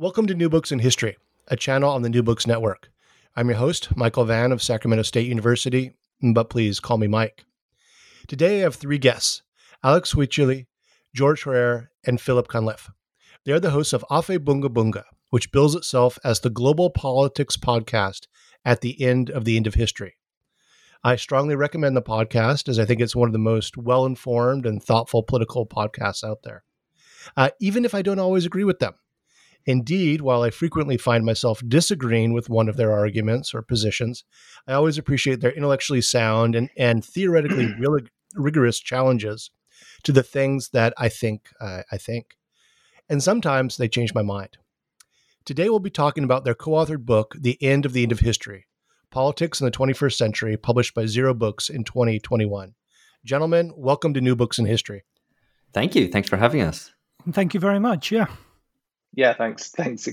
Welcome to New Books in History, a channel on the New Books Network. I'm your host, Michael Vann of Sacramento State University, but please call me Mike. Today I have three guests Alex Hochuli, George Hoare, and Philip Cunliffe. They are the hosts of Aufhebunga Bunga, which bills itself as the global politics podcast at the end of the end of history. I strongly recommend the podcast as I think it's one of the most well informed and thoughtful political podcasts out there. Uh, even if I don't always agree with them. Indeed, while I frequently find myself disagreeing with one of their arguments or positions, I always appreciate their intellectually sound and, and theoretically really rigorous challenges to the things that I think uh, I think. And sometimes they change my mind. Today we'll be talking about their co-authored book, The End of the End of History: Politics in the 21st Century, published by Zero Books in 2021. Gentlemen, welcome to New Books in History. Thank you. Thanks for having us. Thank you very much. Yeah. Yeah, thanks. Thanks.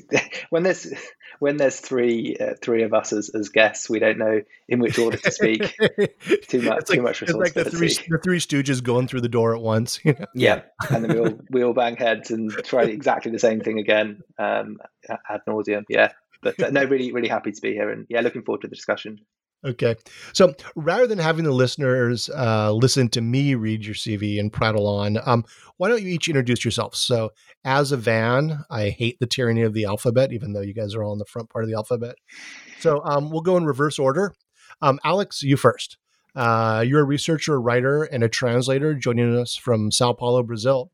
When there's when there's three uh, three of us as, as guests, we don't know in which order to speak. too much. It's like, too much it's like the three the three Stooges going through the door at once. You know? Yeah, and then we all we all bang heads and try exactly the same thing again um, ad nauseum. Yeah, but uh, no, really really happy to be here, and yeah, looking forward to the discussion. Okay. So rather than having the listeners uh, listen to me read your CV and prattle on, um, why don't you each introduce yourselves? So, as a Vann, I hate the tyranny of the alphabet, even though you guys are all in the front part of the alphabet. So, um, we'll go in reverse order. Um, Alex, you first. Uh, you're a researcher, writer, and a translator joining us from Sao Paulo, Brazil.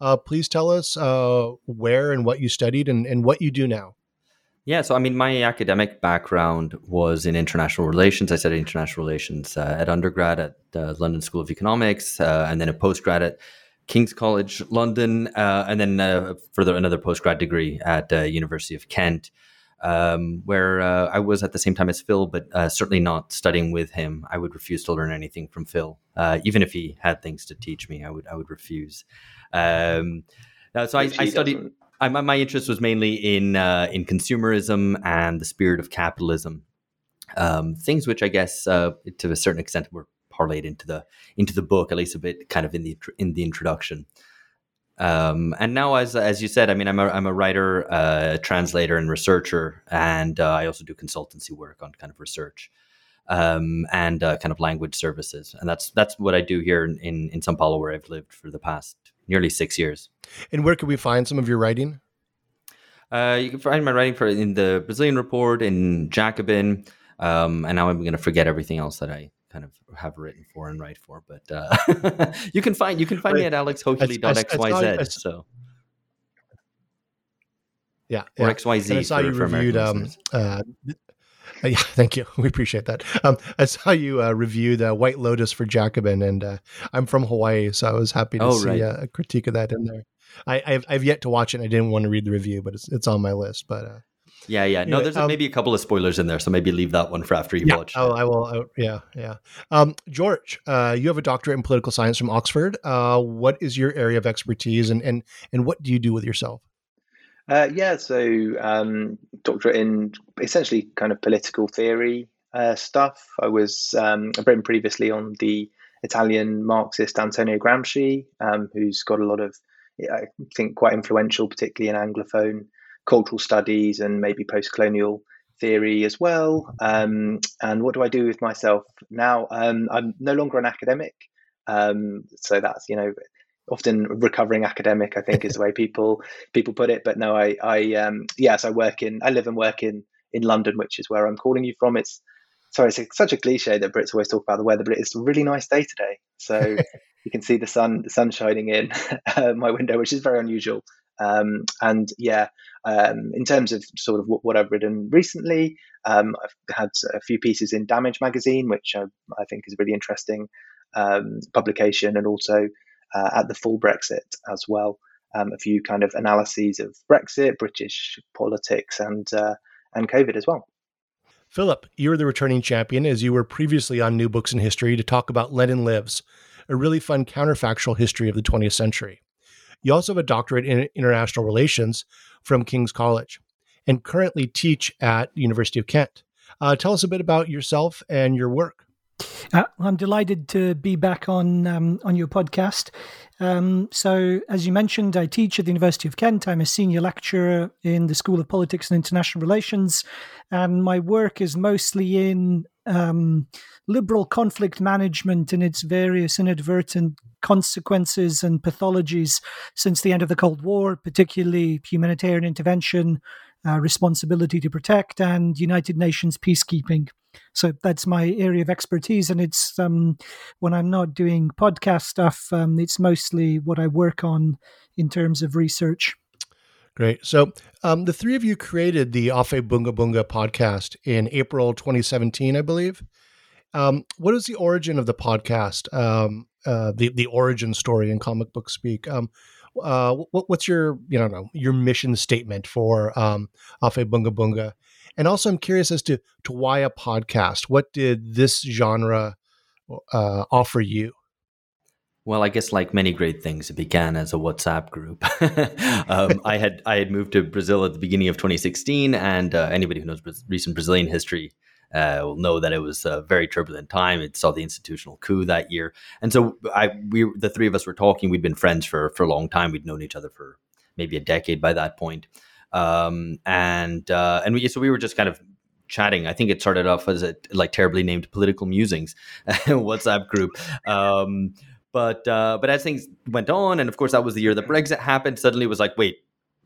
Uh, please tell us uh, where and what you studied and, and what you do now. Yeah, so I mean, my academic background was in international relations. I studied international relations uh, at undergrad at the London School of Economics, uh, and then a postgrad at King's College London, uh, and then uh, further another postgrad degree at the University of Kent, um, where uh, I was at the same time as Phil, but uh, certainly not studying with him. I would refuse to learn anything from Phil, even if he had things to teach me. I would I would refuse. Um, so I, I studied. I, my interest was mainly in uh, in consumerism and the spirit of capitalism, um, things which I guess uh, to a certain extent were parlayed into the into the book, at least a bit, kind of in the in the introduction. Um, and now, as as you said, I mean, I'm a I'm a writer, uh, translator, and researcher, and uh, I also do consultancy work on kind of research um, and uh, kind of language services, and that's that's what I do here in, in in São Paulo, where I've lived for the past nearly six years. And where can we find some of your writing? Uh, you can find my writing for in the Brazilian Report, in Jacobin, um, and now I'm going to forget everything else that I kind of have written for and write for. But uh, you can find you can find right. me at alexhochuli.xyz. So yeah, or yeah. XYZ. I saw for, you reviewed. Um, uh, yeah, thank you. We appreciate that. Um, I saw you uh, review the White Lotus for Jacobin, and uh, I'm from Hawaii, so I was happy to oh, see right. a critique of that in there. I, have I've yet to watch it. I didn't want to read the review, but it's it's on my list. But uh, yeah, yeah. No, there's um, maybe a couple of spoilers in there, so maybe leave that one for after you yeah, watch. Oh, I will. I, yeah, yeah. Um, George, uh, you have a doctorate in political science from Oxford. Uh, what is your area of expertise, and and and what do you do with yourself? Uh, yeah, so um, doctorate in essentially kind of political theory uh, stuff. I was um, I've written previously on the Italian Marxist Antonio Gramsci, um, who's got a lot of I think quite influential, particularly in Anglophone cultural studies and maybe post-colonial theory as well. Um, and what do I do with myself now? Um, I'm no longer an academic, um, so that's you know often recovering academic. I think is the way people people put it. But no, I I um, yes, I work in I live and work in in London, which is where I'm calling you from. It's sorry, it's such a cliche that Brits always talk about the weather, but it's a really nice day today. So you can see the sun the sun shining in uh, my window, which is very unusual. Um, and yeah, um, in terms of sort of what, what I've written recently, um, I've had a few pieces in Damage magazine, which I, I think is a really interesting um, publication, and also uh, at the full Brexit as well. Um, a few kind of analyses of Brexit, British politics, and uh, and COVID as well. Philip, you're the returning champion as you were previously on New Books in History to talk about Lenin Lives, a really fun counterfactual history of the 20th century. You also have a doctorate in international relations from King's College and currently teach at University of Kent. Uh, tell us a bit about yourself and your work. Uh, I'm delighted to be back on um, on your podcast. Um, so, as you mentioned, I teach at the University of Kent. I'm a senior lecturer in the School of Politics and International Relations, and my work is mostly in um, liberal conflict management and its various inadvertent consequences and pathologies since the end of the Cold War, particularly humanitarian intervention, uh, responsibility to protect, and United Nations peacekeeping. So that's my area of expertise, and it's um, when I'm not doing podcast stuff, um, it's mostly what I work on in terms of research. Great. So um, the three of you created the Aufhebunga Bunga podcast in April 2017, I believe. Um, what is the origin of the podcast? Um, uh, the the origin story in comic book speak. Um, uh, what, what's your you know your mission statement for um, Aufhebunga Bunga? And also, I'm curious as to to why a podcast. What did this genre uh, offer you? Well, I guess like many great things, it began as a WhatsApp group. um, I had I had moved to Brazil at the beginning of 2016, and uh, anybody who knows recent Brazilian history uh, will know that it was a very turbulent time. It saw the institutional coup that year, and so I we the three of us were talking. We'd been friends for for a long time. We'd known each other for maybe a decade by that point, um, and uh, and we so we were just kind of chatting. I think it started off as a like terribly named political musings WhatsApp group. Um, but uh, but as things went on, and of course that was the year that Brexit happened. Suddenly it was like, wait,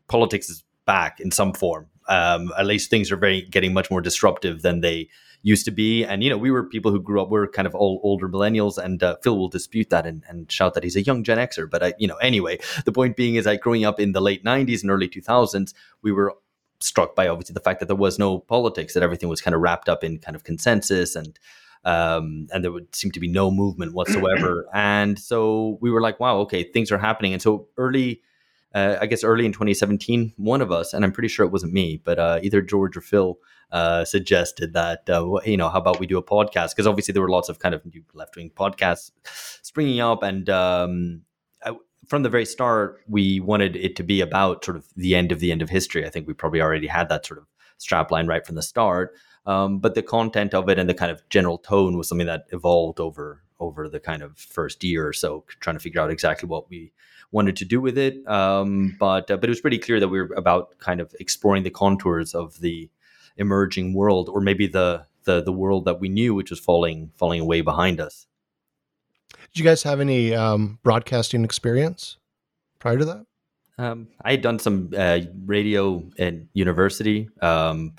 politics is back in some form. Um, at least things are very getting much more disruptive than they used to be. And you know, we were people who grew up. We are kind of all older millennials, and uh, Phil will dispute that and, and shout that he's a young Gen Xer. But I, you know, anyway, the point being is that growing up in the late '90s and early 2000s, we were struck by obviously the fact that there was no politics, that everything was kind of wrapped up in kind of consensus and um, and there would seem to be no movement whatsoever. and so we were like, wow, okay, things are happening. And so early uh, I guess early in 2017, one of us, and I'm pretty sure it wasn't me, but uh, either George or Phil uh, suggested that, uh, you know, how about we do a podcast? Because obviously there were lots of kind of new left wing podcasts springing up. And um, I, from the very start, we wanted it to be about sort of the end of the end of history. I think we probably already had that sort of strapline right from the start. Um, but the content of it and the kind of general tone was something that evolved over over the kind of first year or so, trying to figure out exactly what we wanted to do with it. Um, but uh, but it was pretty clear that we were about kind of exploring the contours of the emerging world, or maybe the the the world that we knew, which was falling falling away behind us. Did you guys have any um, broadcasting experience prior to that? Um, I had done some uh, radio in university, um,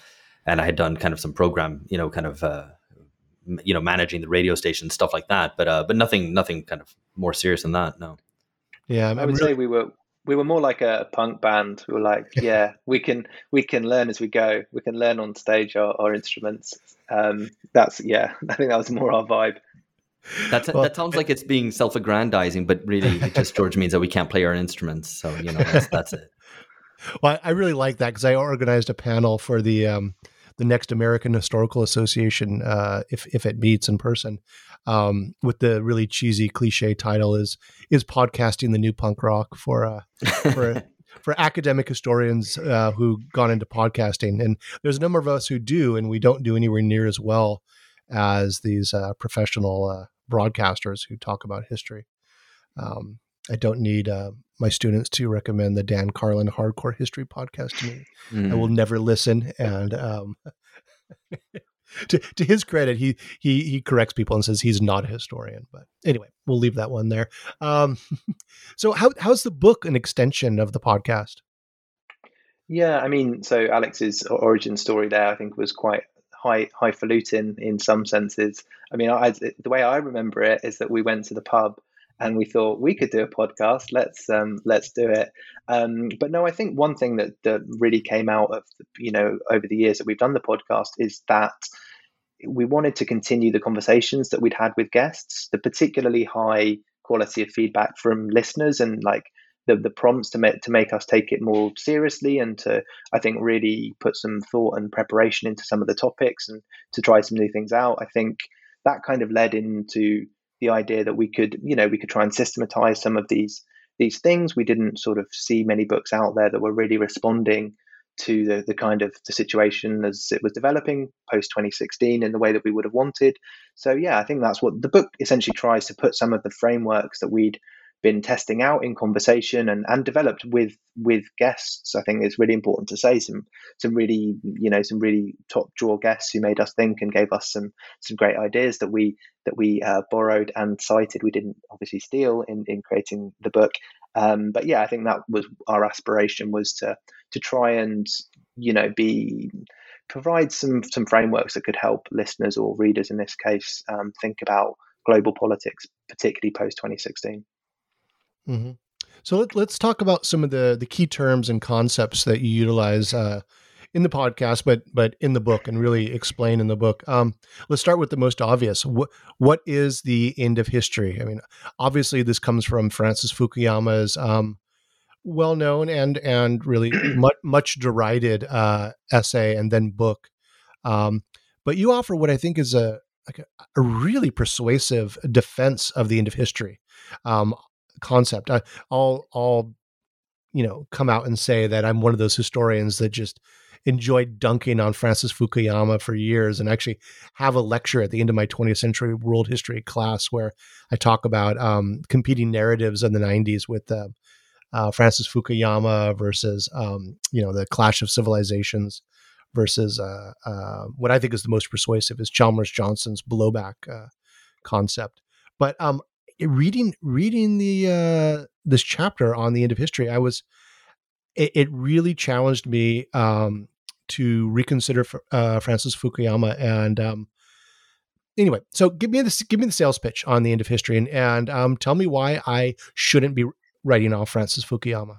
and I had done kind of some program, you know, kind of uh, you know managing the radio station stuff like that. But uh, but nothing nothing kind of more serious than that. No. Yeah, I'm, i would really... say we were we were more like a punk band. We were like, yeah, we can we can learn as we go. We can learn on stage our, our instruments. Um, that's yeah, I think that was more our vibe. That's, well, that sounds like it's being self-aggrandizing, but really, it just George means that we can't play our instruments. So you know, that's, that's it. Well, I really like that because I organized a panel for the um, the next American Historical Association, uh, if if it meets in person, um, with the really cheesy cliche title is is podcasting the new punk rock for uh, for for academic historians uh, who gone into podcasting, and there's a number of us who do, and we don't do anywhere near as well as these uh, professional uh, broadcasters who talk about history. Um, I don't need uh, my students to recommend the Dan Carlin Hardcore History podcast to me. Mm. I will mm. never listen, and um, to, to his credit, he he he corrects people and says he's not a historian. But anyway, we'll leave that one there. Um, so how how's the book an extension of the podcast? Yeah, I mean, so Alex's origin story there, I think, was quite high highfalutin in some senses. I mean, I, the way I remember it is that we went to the pub and we thought we could do a podcast. Let's um, let's do it. Um, but no, I think one thing that that really came out of you know over the years that we've done the podcast is that we wanted to continue the conversations that we'd had with guests, the particularly high quality of feedback from listeners and like the, the prompts to make to make us take it more seriously and to I think really put some thought and preparation into some of the topics and to try some new things out. I think that kind of led into the idea that we could you know we could try and systematize some of these these things. We didn't sort of see many books out there that were really responding to the, the kind of the situation as it was developing post 2016 in the way that we would have wanted. So yeah, I think that's what the book essentially tries to put some of the frameworks that we'd been testing out in conversation and, and developed with with guests. I think it's really important to say some some really you know some really top draw guests who made us think and gave us some some great ideas that we that we uh, borrowed and cited. We didn't obviously steal in in creating the book, um, but yeah, I think that was our aspiration was to to try and you know be provide some some frameworks that could help listeners or readers in this case um, think about global politics, particularly post 2016. Mm-hmm. So let, us talk about some of the the key terms and concepts that you utilize uh, in the podcast, but but in the book, and really explain in the book. Um, let's start with the most obvious. What what is the end of history? I mean, obviously, this comes from Francis Fukuyama's um, well known and and really much much derided uh, essay and then book. Um, but you offer what I think is a like a, a really persuasive defense of the end of history. Um, concept. I, will I'll you know come out and say that I'm one of those historians that just enjoyed dunking on Francis Fukuyama for years and actually have a lecture at the end of my 20th century world history class where I talk about um, competing narratives in the 90s with uh, uh, Francis Fukuyama versus um, you know the clash of civilizations versus uh, uh what I think is the most persuasive is Chalmers Johnson's blowback uh, concept. But um, reading reading the uh, this chapter on the end of history, I was it, it really challenged me um, to reconsider uh, Francis Fukuyama and. Um, anyway, so give me the give me the sales pitch on the end of history and and um, tell me why I shouldn't be writing off Francis Fukuyama.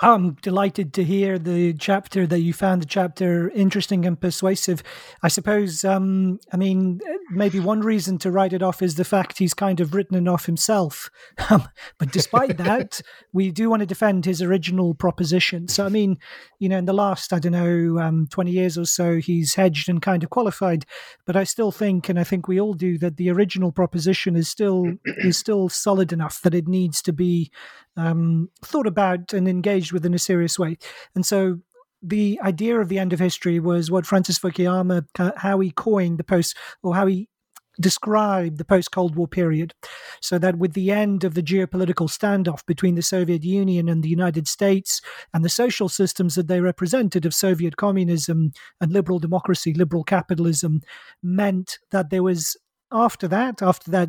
I'm delighted to hear the chapter that you found the chapter interesting and persuasive. I suppose, um, I mean, maybe one reason to write it off is the fact he's kind of written it off himself. Um, but despite that, we do want to defend his original proposition. So, I mean, you know, in the last, I don't know, um, 20 years or so, he's hedged and kind of qualified. But I still think, and I think we all do, that the original proposition is still is still solid enough that it needs to be um, thought about and engaged with in a serious way. And so the idea of the end of history was what Francis Fukuyama, how he coined the post, or how he described the post Cold War period. So that with the end of the geopolitical standoff between the Soviet Union and the United States and the social systems that they represented of Soviet communism and liberal democracy, liberal capitalism, meant that there was after that, after that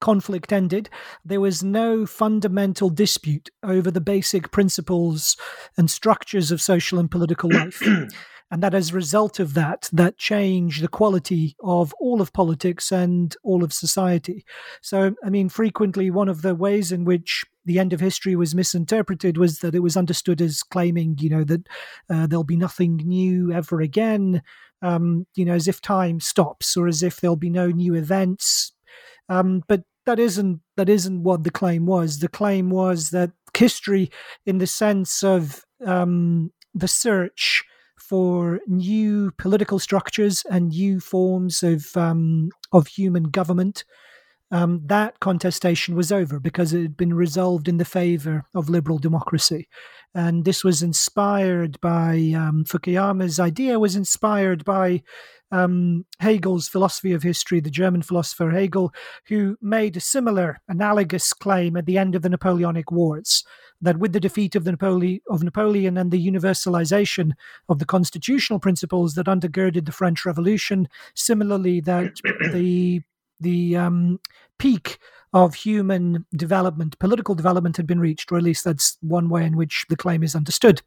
conflict ended, there was no fundamental dispute over the basic principles and structures of social and political life. and that as a result of that, that changed the quality of all of politics and all of society. So, I mean, frequently one of the ways in which the end of history was misinterpreted was that it was understood as claiming, you know, that uh, there'll be nothing new ever again, um, you know, as if time stops or as if there'll be no new events. Um, but that isn't that isn't what the claim was. The claim was that history, in the sense of um, the search for new political structures and new forms of um, of human government, um, that contestation was over because it had been resolved in the favor of liberal democracy. And this was inspired by um, Fukuyama's idea, was inspired by um, Hegel's philosophy of history, the German philosopher Hegel, who made a similar analogous claim at the end of the Napoleonic Wars that with the defeat of, the Napoleon, of Napoleon and the universalization of the constitutional principles that undergirded the French Revolution, similarly that the the um, peak of human development, political development had been reached, or at least that's one way in which the claim is understood.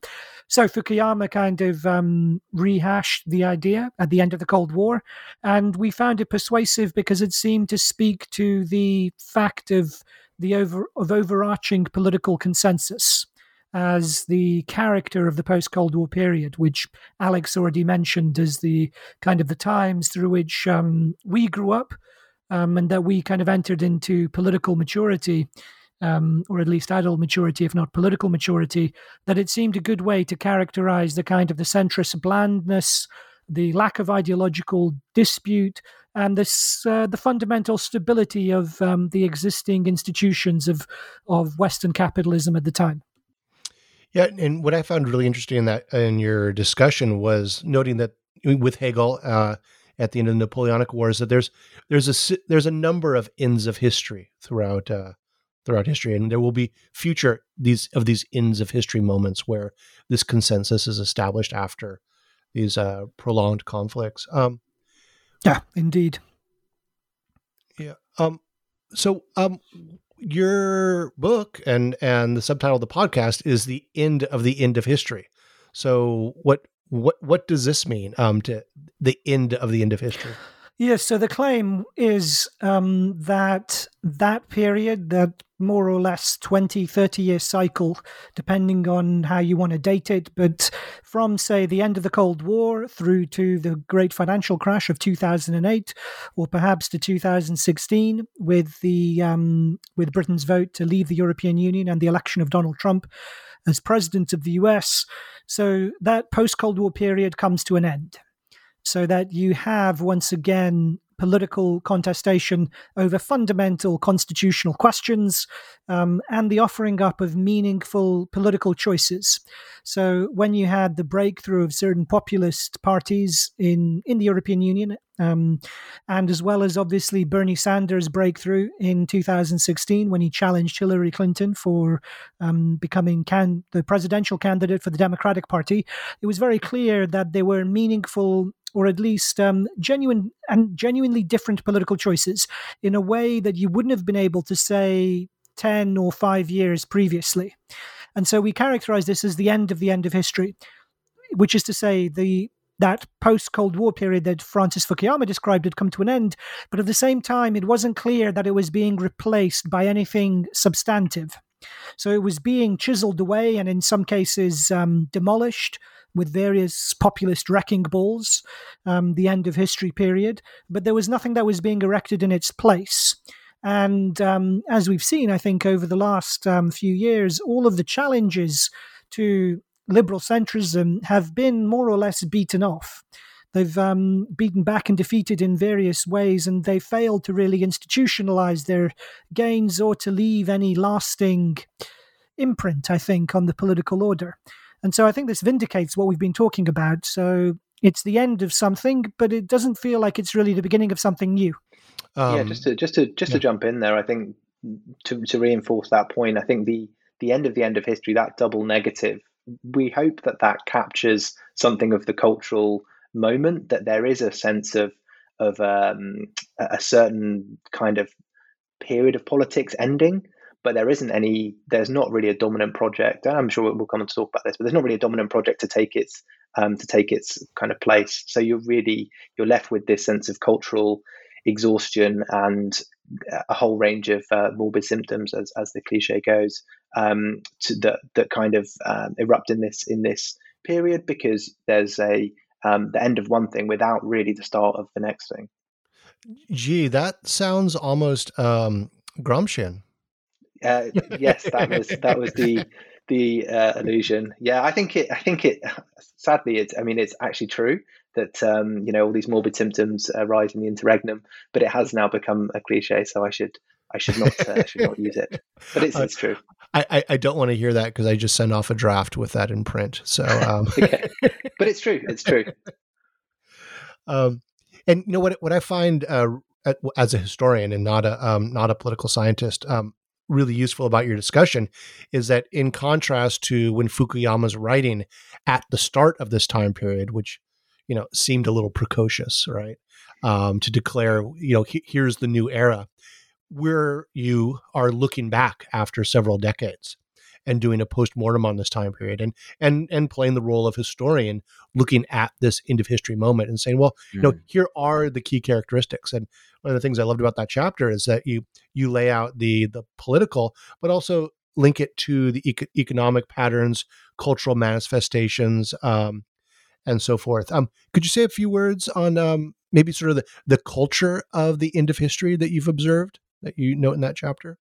So Fukuyama kind of um, rehashed the idea at the end of the Cold War, and we found it persuasive because it seemed to speak to the fact of the over of overarching political consensus as the character of the post Cold War period, which Alex already mentioned as the kind of the times through which um, we grew up um, and that we kind of entered into political maturity, um, or at least adult maturity, if not political maturity, that it seemed a good way to characterize the kind of the centrist blandness, the lack of ideological dispute, and this uh, the fundamental stability of um, the existing institutions of of Western capitalism at the time. Yeah, and what I found really interesting in that in your discussion was noting that with Hegel, uh, at the end of the Napoleonic Wars that there's there's a there's a number of ends of history throughout uh, throughout history, and there will be future these of these ends of history moments where this consensus is established after these uh, prolonged conflicts. Um, yeah, indeed. Yeah. Um. So, um, your book and and the subtitle of the podcast is the end of the end of history. So, what what what does this mean um, to the end of the end of history? Yes, so the claim is um, that that period, that more or less 20, 30 year cycle, depending on how you want to date it, but from, say, the end of the Cold War through to the great financial crash of 2008, or perhaps to 2016, with, the, um, with Britain's vote to leave the European Union and the election of Donald Trump as president of the US. So that post Cold War period comes to an end. So that you have once again political contestation over fundamental constitutional questions um, and the offering up of meaningful political choices. So, when you had the breakthrough of certain populist parties in, in the European Union, um, and as well as obviously Bernie Sanders' breakthrough in 2016 when he challenged Hillary Clinton for um, becoming can- the presidential candidate for the Democratic Party, it was very clear that there were meaningful or at least um, genuine and genuinely different political choices in a way that you wouldn't have been able to say 10 or 5 years previously. And so we characterize this as the end of the end of history, which is to say the that post Cold War period that Francis Fukuyama described had come to an end, but at the same time, it wasn't clear that it was being replaced by anything substantive. So it was being chiseled away and in some cases um, demolished with various populist wrecking balls, um, the end of history period, but there was nothing that was being erected in its place. And um, as we've seen, I think, over the last um, few years, all of the challenges to liberal centrism have been more or less beaten off. They've um, beaten back and defeated in various ways, and they failed to really institutionalize their gains or to leave any lasting imprint, I think, on the political order. And so I think this vindicates what we've been talking about. So it's the end of something, but it doesn't feel like it's really the beginning of something new. Um, yeah, just to just to just yeah. to jump in there, I think to to reinforce that point, I think the the end of the end of history, that double negative, we hope that that captures something of the cultural moment. That there is a sense of of um, a certain kind of period of politics ending but there isn't any there's not really a dominant project i'm sure we'll come to talk about this but there's not really a dominant project to take its um, to take its kind of place so you're really you're left with this sense of cultural exhaustion and a whole range of uh, morbid symptoms as, as the cliche goes um, to that that kind of um, erupt in this in this period because there's a um, the end of one thing without really the start of the next thing gee that sounds almost um, Gramscian uh, yes, that was that was the the uh, illusion. Yeah, I think it. I think it. Sadly, it's. I mean, it's actually true that um, you know all these morbid symptoms arise in the interregnum, but it has now become a cliche. So I should I should not uh, should not use it. But it's, it's true. I, I don't want to hear that because I just sent off a draft with that in print. So, um. okay. but it's true. It's true. Um, and you know what? What I find uh, as a historian and not a um, not a political scientist, um, really useful about your discussion is that in contrast to when Fukuyama's writing at the start of this time period, which you know seemed a little precocious, right, um, to declare you know he, here's the new era, where you are looking back after several decades and doing a post-mortem on this time period and and and playing the role of historian looking at this end of history moment and saying well mm. you know mm. here are the key characteristics and one of the things i loved about that chapter is that you you lay out the the political but also link it to the eco- economic patterns cultural manifestations um, and so forth. Um, could you say a few words on um, maybe sort of the, the culture of the end of history that you've observed that you note in that chapter?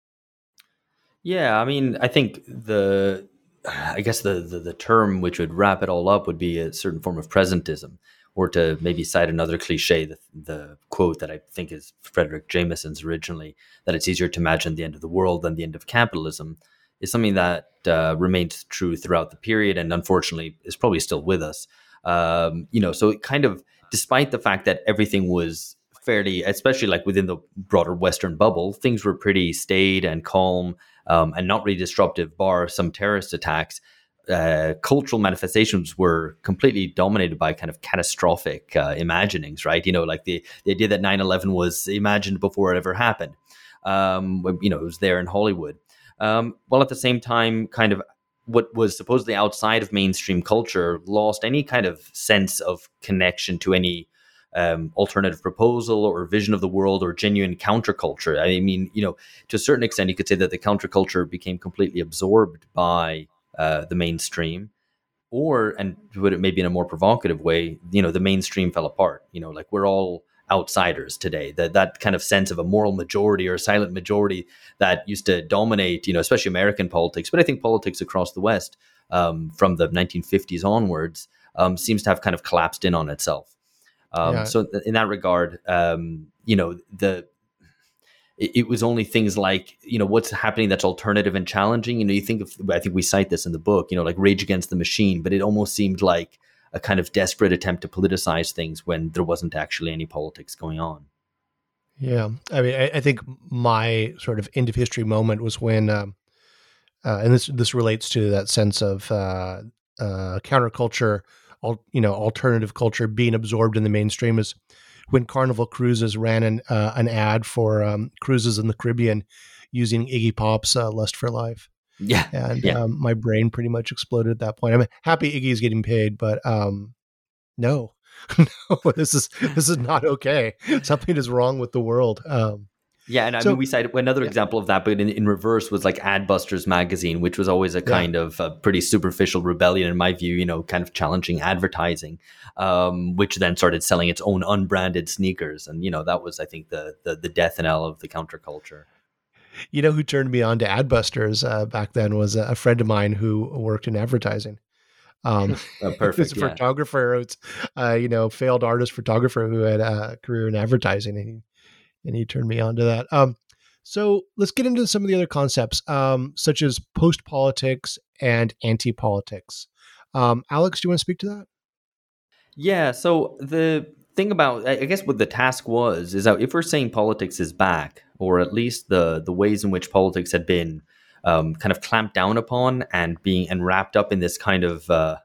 Yeah, I mean, I think the I guess the, the, the term which would wrap it all up would be a certain form of presentism, or to maybe cite another cliche, the, the quote that I think is Fredric Jameson's originally, that it's easier to imagine the end of the world than the end of capitalism, is something that uh, true throughout the period, and unfortunately is probably still with us. Um, you know, so it kind of, despite the fact that everything was fairly, especially like within the broader Western bubble, things were pretty staid and calm um, and not really disruptive, bar some terrorist attacks. Uh, cultural manifestations were completely dominated by kind of catastrophic uh, imaginings, right? You know, like the, the idea that 9 11 was imagined before it ever happened. Um, you know, it was there in Hollywood. Um, while at the same time, kind of what was supposedly outside of mainstream culture lost any kind of sense of connection to any um, alternative proposal or vision of the world or genuine counterculture. I mean, you know, to a certain extent, you could say that the counterculture became completely absorbed by uh, the mainstream. Or, and to put it maybe in a more provocative way, you know, the mainstream fell apart. You know, like we're all outsiders today. That that kind of sense of a moral majority or a silent majority that used to dominate, you know, especially American politics, but I think politics across the West um, from the 1950s onwards um, seems to have kind of collapsed in on itself. Um, yeah. So in that regard, um, you know, the it, it, was only things like you know what's happening that's alternative and challenging. You know, you think of I think we cite this in the book. You know, like Rage Against the Machine, but it almost seemed like a kind of desperate attempt to politicize things when there wasn't actually any politics going on. Yeah, I mean, I, I think my sort of end of history moment was when, um, uh, and this this relates to that sense of uh, uh, counterculture all you know alternative culture being absorbed in the mainstream is when Carnival Cruises ran an uh, an ad for um, cruises in the Caribbean using Iggy Pop's uh, "Lust for Life." Yeah, and yeah. Um, my brain pretty much exploded at that point. I'm happy Iggy's getting paid, but um, no, no, this is this is not okay. Something is wrong with the world. Um, yeah, and I so, mean, we cited another yeah. example of that, but in, in reverse was like Adbusters magazine, which was always a kind yeah. of a pretty superficial rebellion, in my view. You know, kind of challenging advertising, um, which then started selling its own unbranded sneakers, and you know that was, I think, the the, the death knell of the counterculture. You know, who turned me on to Adbusters uh, back then was a friend of mine who worked in advertising. Um, oh, perfect. a yeah. photographer, it's uh, you know, failed artist photographer who had a career in advertising, and he and he turned me on to that. Um, so let's get into some of the other concepts, um, such as post politics and anti politics. Um, Alex, do you want to speak to that? Yeah. So the thing about, I guess, what the task was is that if we're saying politics is back, or at least the the ways in which politics had been um, kind of clamped down upon and being and wrapped up in this kind of uh,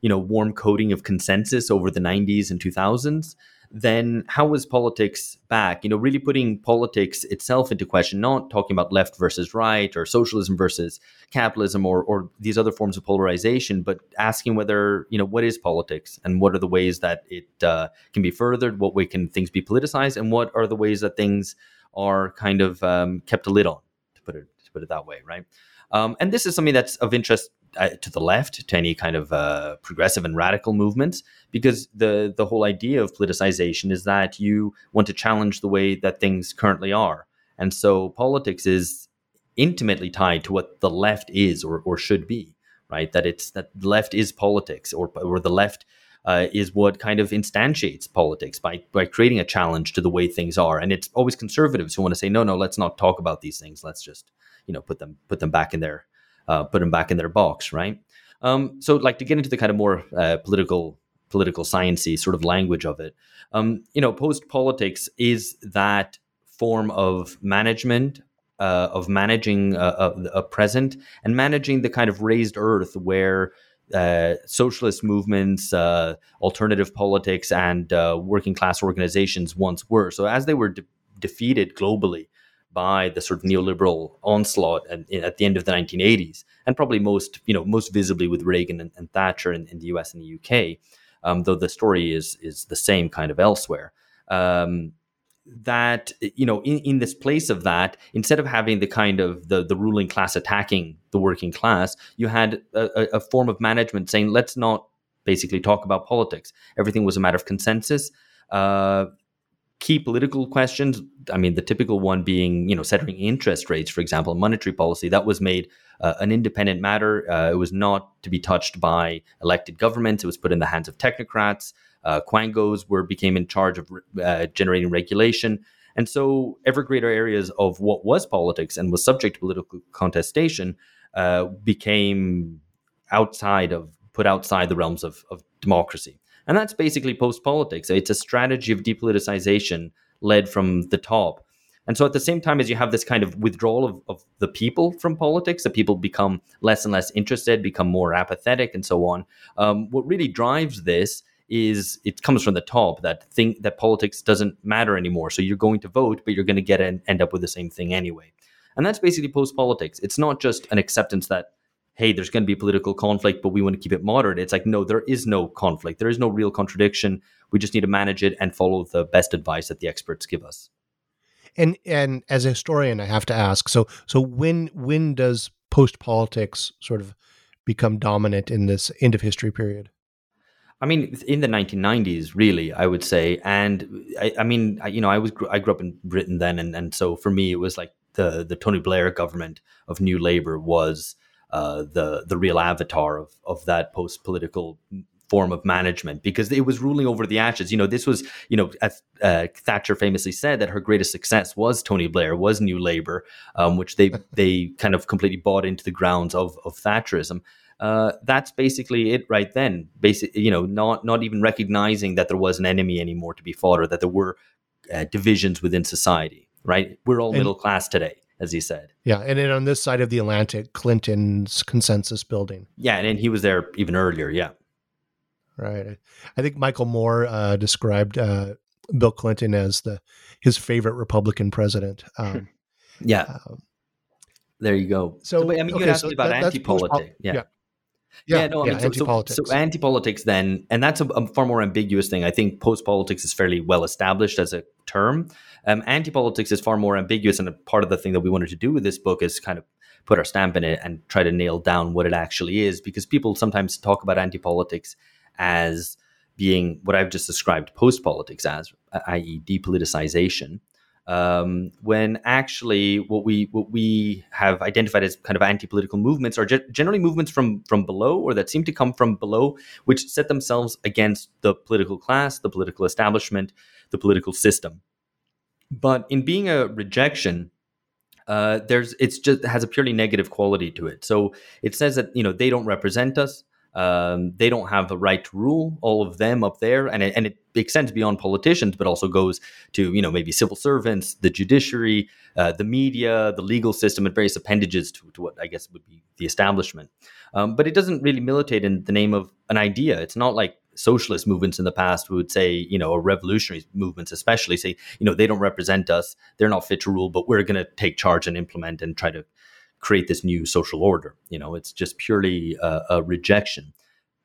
you know warm coating of consensus over the 90s and 2000s then how was politics back? You know, really putting politics itself into question, not talking about left versus right or socialism versus capitalism or, or these other forms of polarization, but asking whether, you know, what is politics and what are the ways that it uh, can be furthered? What way can things be politicized? And what are the ways that things are kind of um, kept a lid on, to put it, to put it that way, right? Um, and this is something that's of interest uh, to the left, to any kind of uh, progressive and radical movements, because the the whole idea of politicization is that you want to challenge the way that things currently are, and so politics is intimately tied to what the left is or, or should be, right? That it's that left is politics, or or the left uh, is what kind of instantiates politics by by creating a challenge to the way things are. And it's always conservatives who want to say, no, no, let's not talk about these things. Let's just you know put them put them back in their uh, put them back in their box, right? Um, so, like to get into the kind of more uh, political political sciency sort of language of it, um, you know, post politics is that form of management uh, of managing a, a, a, present and managing the kind of razed earth where uh, socialist movements, uh, alternative politics, and uh, working class organizations once were. So as they were de- defeated globally by the sort of neoliberal onslaught at, at, the end of the 1980s, and probably most you know most visibly with Reagan and, and Thatcher in, in, the US and the UK, um, though the story is is the same kind of elsewhere. Um, that you know in, in this place of that instead of having the kind of the, the ruling class attacking the working class you had a, a form of management saying let's not basically talk about politics. Everything was a matter of consensus. Uh, key political questions i mean the typical one being you know setting interest rates for example monetary policy that was made uh, an independent matter. Uh, it was not to be touched by elected governments. It was put in the hands of technocrats uh, quangos were became in charge of uh, generating regulation. And so ever greater areas of what was politics and was subject to political contestation uh, became outside of put outside the realms of, of democracy. And that's basically post politics. It's a strategy of depoliticization led from the top. And so at the same time as you have this kind of withdrawal of, of the people from politics, that people become less and less interested, become more apathetic, and so on. Um, what really drives this is it comes from the top that think that politics doesn't matter anymore. So you're going to vote, but you're going to get and end up with the same thing anyway. And that's basically post politics. It's not just an acceptance that hey, there's going to be political conflict, but we want to keep it moderate. It's like no, there is no conflict. There is no real contradiction. We just need to manage it and follow the best advice that the experts give us. And and as a historian, I have to ask. So so when when does post politics sort of become dominant in this end of history period? I mean, in the 1990s, really, I would say. And I, I mean, I, you know, I was I grew up in Britain then, and, and so for me, it was like the the Tony Blair government of New Labour was uh, the the real avatar of of that post political form of management because it was ruling over the ashes. You know, this was, you know, as uh, Thatcher famously said that her greatest success was Tony Blair, was New Labour, um, which they they kind of completely bought into the grounds of of Thatcherism uh, that's basically it right then. Basic, you know, not not even recognizing that there was an enemy anymore to be fought, or that there were uh, divisions within society. Right? We're all and, middle class today, as he said. Yeah, and then on this side of the Atlantic, Clinton's consensus building. Yeah, and, and he was there even earlier. Yeah. Right. I think Michael Moore uh, described uh, Bill Clinton as the his favorite Republican president. Um, yeah. Um, there you go. So, so I mean, okay, you asked so about that, anti-politics. yeah. yeah. Yeah, yeah, no, I mean, so, anti-politics. So, so, anti-politics then, and that's a, a, far more ambiguous thing. I think post-politics is fairly well established as a term. Um, anti-politics is far more ambiguous, and a part of the thing that we wanted to do with this book is kind of put our stamp in it and try to nail down what it actually is, because people sometimes talk about anti-politics as being what I've just described post-politics as, i.e., depoliticization um, when actually what we what we have identified as kind of anti-political movements are ge- generally movements from from below or that seem to come from below, which set themselves against the political class, the political establishment, the political system. But in being a rejection, uh, there's it's just has a purely negative quality to it. So it says that you know they don't represent us. Um, they don't have the right to rule. All of them up there, and it, and it extends beyond politicians, but also goes to you know maybe civil servants, the judiciary, uh, the media, the legal system, and various appendages to, to what I guess would be the establishment. Um, but it doesn't really militate in the name of an idea. It's not like socialist movements in the past would say, you know, or revolutionary movements especially say, you know, they don't represent us, they're not fit to rule, but we're going to take charge and implement and try to create this new social order. You know, it's just purely a, a rejection.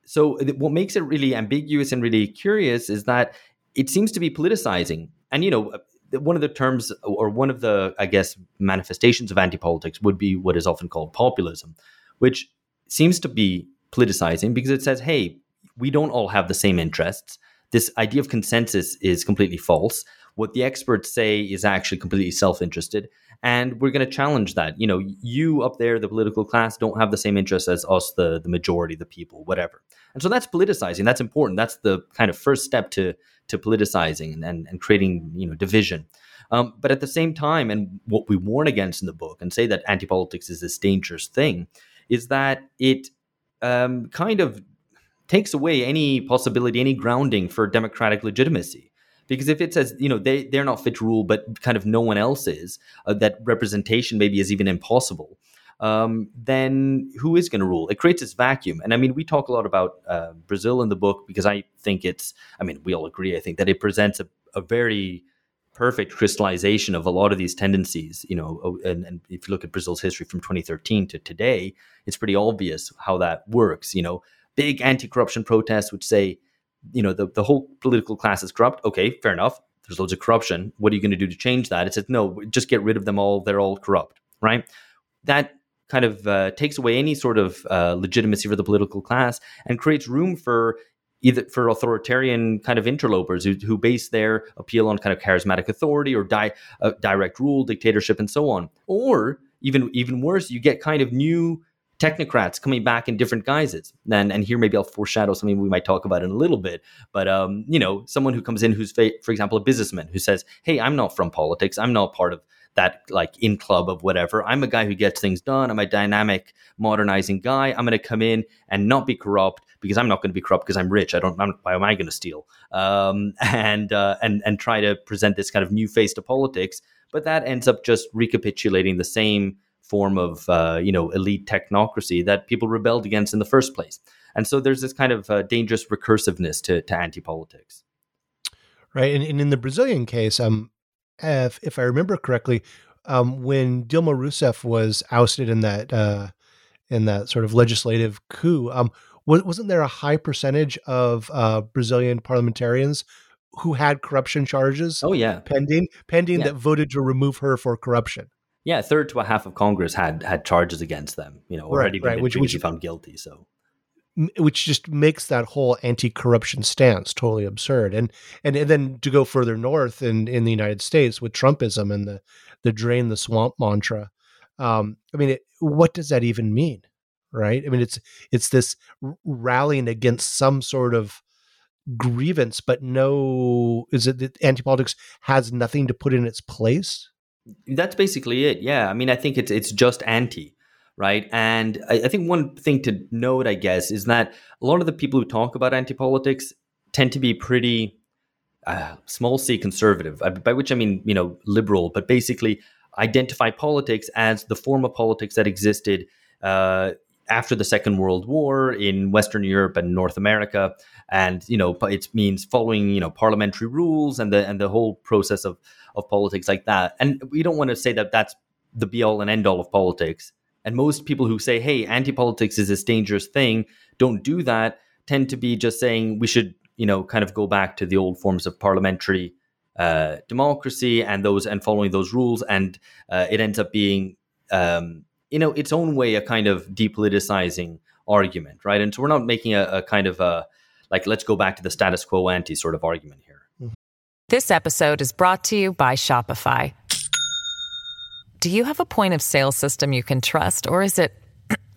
So what makes it really ambiguous and really curious is that it seems to be politicizing. And you know, uh, one of the terms or one of the I guess manifestations of anti-politics would be what is often called populism, which seems to be politicizing because it says, "Hey, we don't all have the same interests. This idea of consensus is completely false. What the experts say is actually completely self-interested, and we're going to challenge that. You know you up there the political class don't have the same interests as us the the majority the people whatever. And so that's politicizing. That's important. That's the kind of first step to to politicizing and and, and creating you know division. Um, but at the same time and what we warn against in the book and say that anti-politics is this dangerous thing is that it um, kind of takes away any possibility any grounding for democratic legitimacy Because if it says, you know, they, they're not fit to rule, but kind of no one else is, uh, that representation maybe is even impossible, um, then who is going to rule? It creates this vacuum. And I mean, we talk a lot about uh, Brazil in the book because I think it's, I mean, we all agree, I think that it presents a, a very perfect crystallization of a lot of these tendencies. You know, and, and if you look at Brazil's history from 2013 to today, it's pretty obvious how that works. You know, big anti-corruption protests which say, you know, the, the whole political class is corrupt. Okay, fair enough. There's loads of corruption. What are you going to do to change that? It says, no, just get rid of them all. They're all corrupt, right? That kind of uh, takes away any sort of uh, legitimacy for the political class and creates room for either for authoritarian kind of interlopers who, who base their appeal on kind of charismatic authority or di- uh, direct rule, dictatorship, and so on. Or even even worse, you get kind of new technocrats coming back in different guises. And and here maybe I'll foreshadow something we might talk about in a little bit. But um, you know, someone who comes in who's, for example, a businessman who says, "Hey, I'm not from politics. I'm not part of." that like in club of whatever. I'm a guy who gets things done. I'm a dynamic, modernizing guy. I'm going to come in and not be corrupt because I'm not going to be corrupt because I'm rich. I don't. I'm, why am I going to steal? Um, and uh, and and try to present this kind of new face to politics. But that ends up just recapitulating the same form of uh, you know elite technocracy that people rebelled against in the first place. And so there's this kind of uh, dangerous recursiveness to, to anti politics. Right, and, and in the Brazilian case, um, if, if I remember correctly, um, when Dilma Rousseff was ousted in that uh, in that sort of legislative coup, um, wasn't there a high percentage of uh, Brazilian parliamentarians who had corruption charges? Oh yeah, pending pending yeah. that voted to remove her for corruption. Yeah, a third to a half of Congress had had charges against them. You know, already right, right. which, which found guilty. So which just makes that whole anti-corruption stance totally absurd. And and, and then to go further north in, in the United States with Trumpism and the the drain the swamp mantra, um, I mean, it, what does that even mean, right? I mean, it's it's this rallying against some sort of grievance, but no, is it that anti-politics has nothing to put in its place? That's basically it. Yeah, I mean, I think it's it's just anti right? And I, I, think one thing to note, I guess, is that a lot of the people who talk about anti politics tend to be pretty uh, small c conservative, uh, by which I mean, you know, liberal, but basically identify politics as the form of politics that existed. Uh, after the Second World War in Western Europe and North America, and you know it means following you know parliamentary rules and the and the whole process of of politics like that. And we don't want to say that that's the be all and end all of politics. And most people who say, hey, anti politics is this dangerous thing, don't do that, tend to be just saying we should, you know, kind of go back to the old forms of parliamentary uh, democracy and those and following those rules. And uh, it ends up being, um, you know, its own way a kind of depoliticizing argument, right? And so we're not making a, a kind of a like, let's go back to the status quo ante sort of argument here. Mm-hmm. This episode is brought to you by Shopify. Do you have a point of sale system you can trust, or is it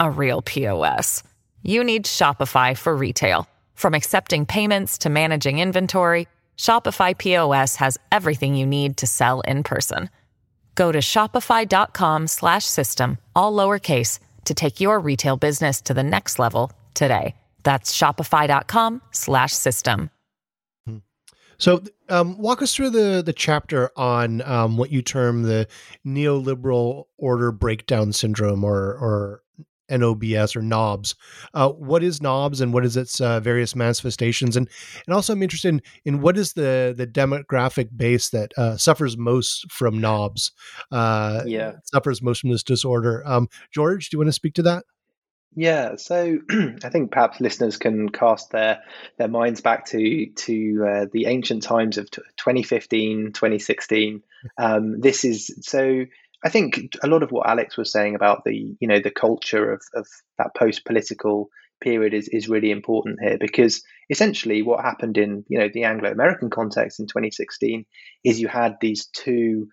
a real POS? You need Shopify for retail. From accepting payments to managing inventory, Shopify POS has everything you need to sell in person. Go to shopify.com slash system, all lowercase to take your retail business to the next level today. That's shopify.com slash system. So, um, walk us through the the chapter on um, what you term the neoliberal order breakdown syndrome, or or NOBS or knobs. Uh, what is knobs and what is its uh, various manifestations? And and also I'm interested in, in what is the the demographic base that uh, suffers most from knobs? Uh, yeah, suffers most from this disorder. Um, George, do you want to speak to that? Yeah, so I think perhaps listeners can cast their their minds back to to uh, the ancient times of 2015, 2016. Um, this is so. I think a lot of what Alex was saying about the you know the culture of of that post political period is is really important here because essentially what happened in you know the Anglo American context in 2016 is you had these two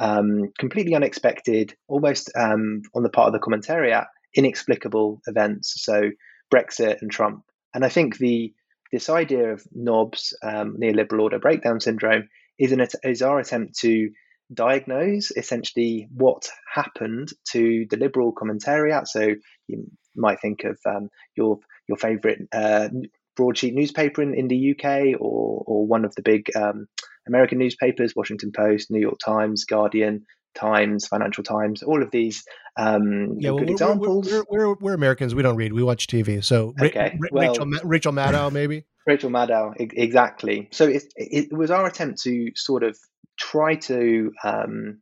um, completely unexpected, almost um, on the part of the commentariat inexplicable events. So Brexit and Trump. And I think the this idea of Nobs um, neoliberal order breakdown syndrome, is an is our attempt to diagnose essentially what happened to the liberal commentariat. So you might think of um, your your favorite uh, broadsheet newspaper in, in the UK or or one of the big um, American newspapers, Washington Post, New York Times, Guardian, Times, Financial Times, all of these um, yeah, well, good we're, examples. We're, we're, we're, Americans. We don't read. We watch TV. So okay. Ra- well, Rachel, Rachel Maddow, maybe? Rachel Maddow, exactly. So it, it, was our attempt to sort of try to, um,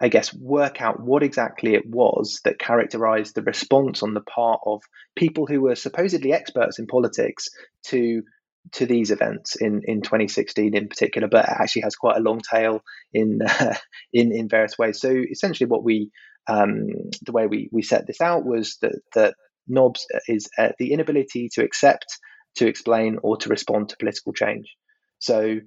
I guess, work out what exactly it was that characterized the response on the part of people who were supposedly experts in politics to to these events in, in 2016 in particular, but it actually has quite a long tail in uh, in in various ways. So essentially, what we um, the way we we set this out was that that knobs is uh, the inability to accept, to explain, or to respond to political change. So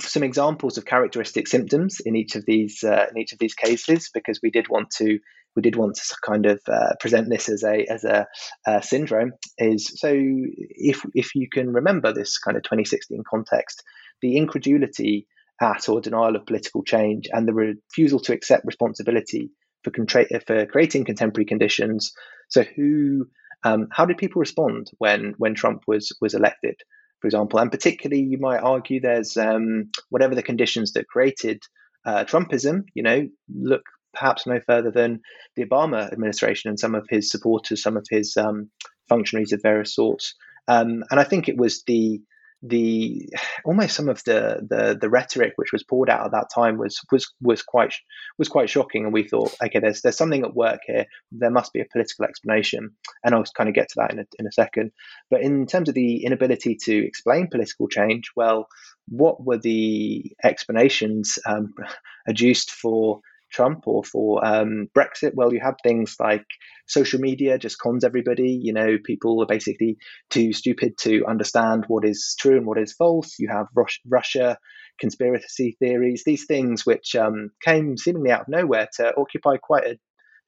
some examples of characteristic symptoms in each of these uh, in each of these cases because we did want to we did want to kind of uh, present this as a as a, a, syndrome is so if if you can remember this kind of 2016 context the incredulity at or denial of political change and the refusal to accept responsibility for contra- for creating contemporary conditions. So who um, how did people respond when when Trump was was elected for example and particularly you might argue there's um, whatever the conditions that created uh, Trumpism, you know, look perhaps no further than the Obama administration and some of his supporters, some of his um, functionaries of various sorts. Um, and I think it was the the almost some of the, the the rhetoric which was poured out at that time was was was quite was quite shocking. And we thought okay there's there's something at work here. There must be a political explanation. And I'll kind of get to that in a, in a second. But in terms of the inability to explain political change well what were the explanations um, adduced for Trump or for um, Brexit, well, you have things like social media just cons everybody. You know, people are basically too stupid to understand what is true and what is false. You have Russia conspiracy theories, these things which um, came seemingly out of nowhere to occupy quite a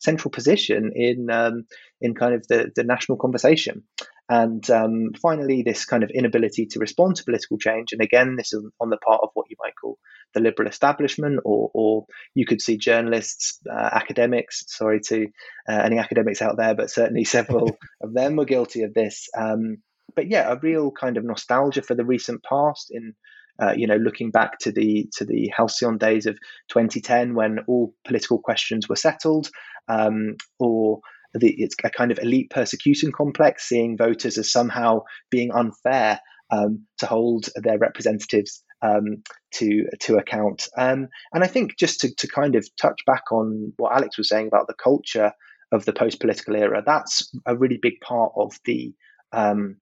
central position in um, in kind of the, the national conversation. And um, finally, this kind of inability to respond to political change. And again, this is on the part of what you might call the liberal establishment, or, or you could see journalists, uh, academics. Sorry to uh, any academics out there, but certainly several of them were guilty of this. Um, but yeah, a real kind of nostalgia for the recent past in uh, you know, looking back to the to the halcyon days of 2010 when all political questions were settled, um, or the, it's a kind of elite persecution complex, seeing voters as somehow being unfair um, to hold their representatives um, to to account. Um, and I think just to, to kind of touch back on what Alex was saying about the culture of the post political era, that's a really big part of the um,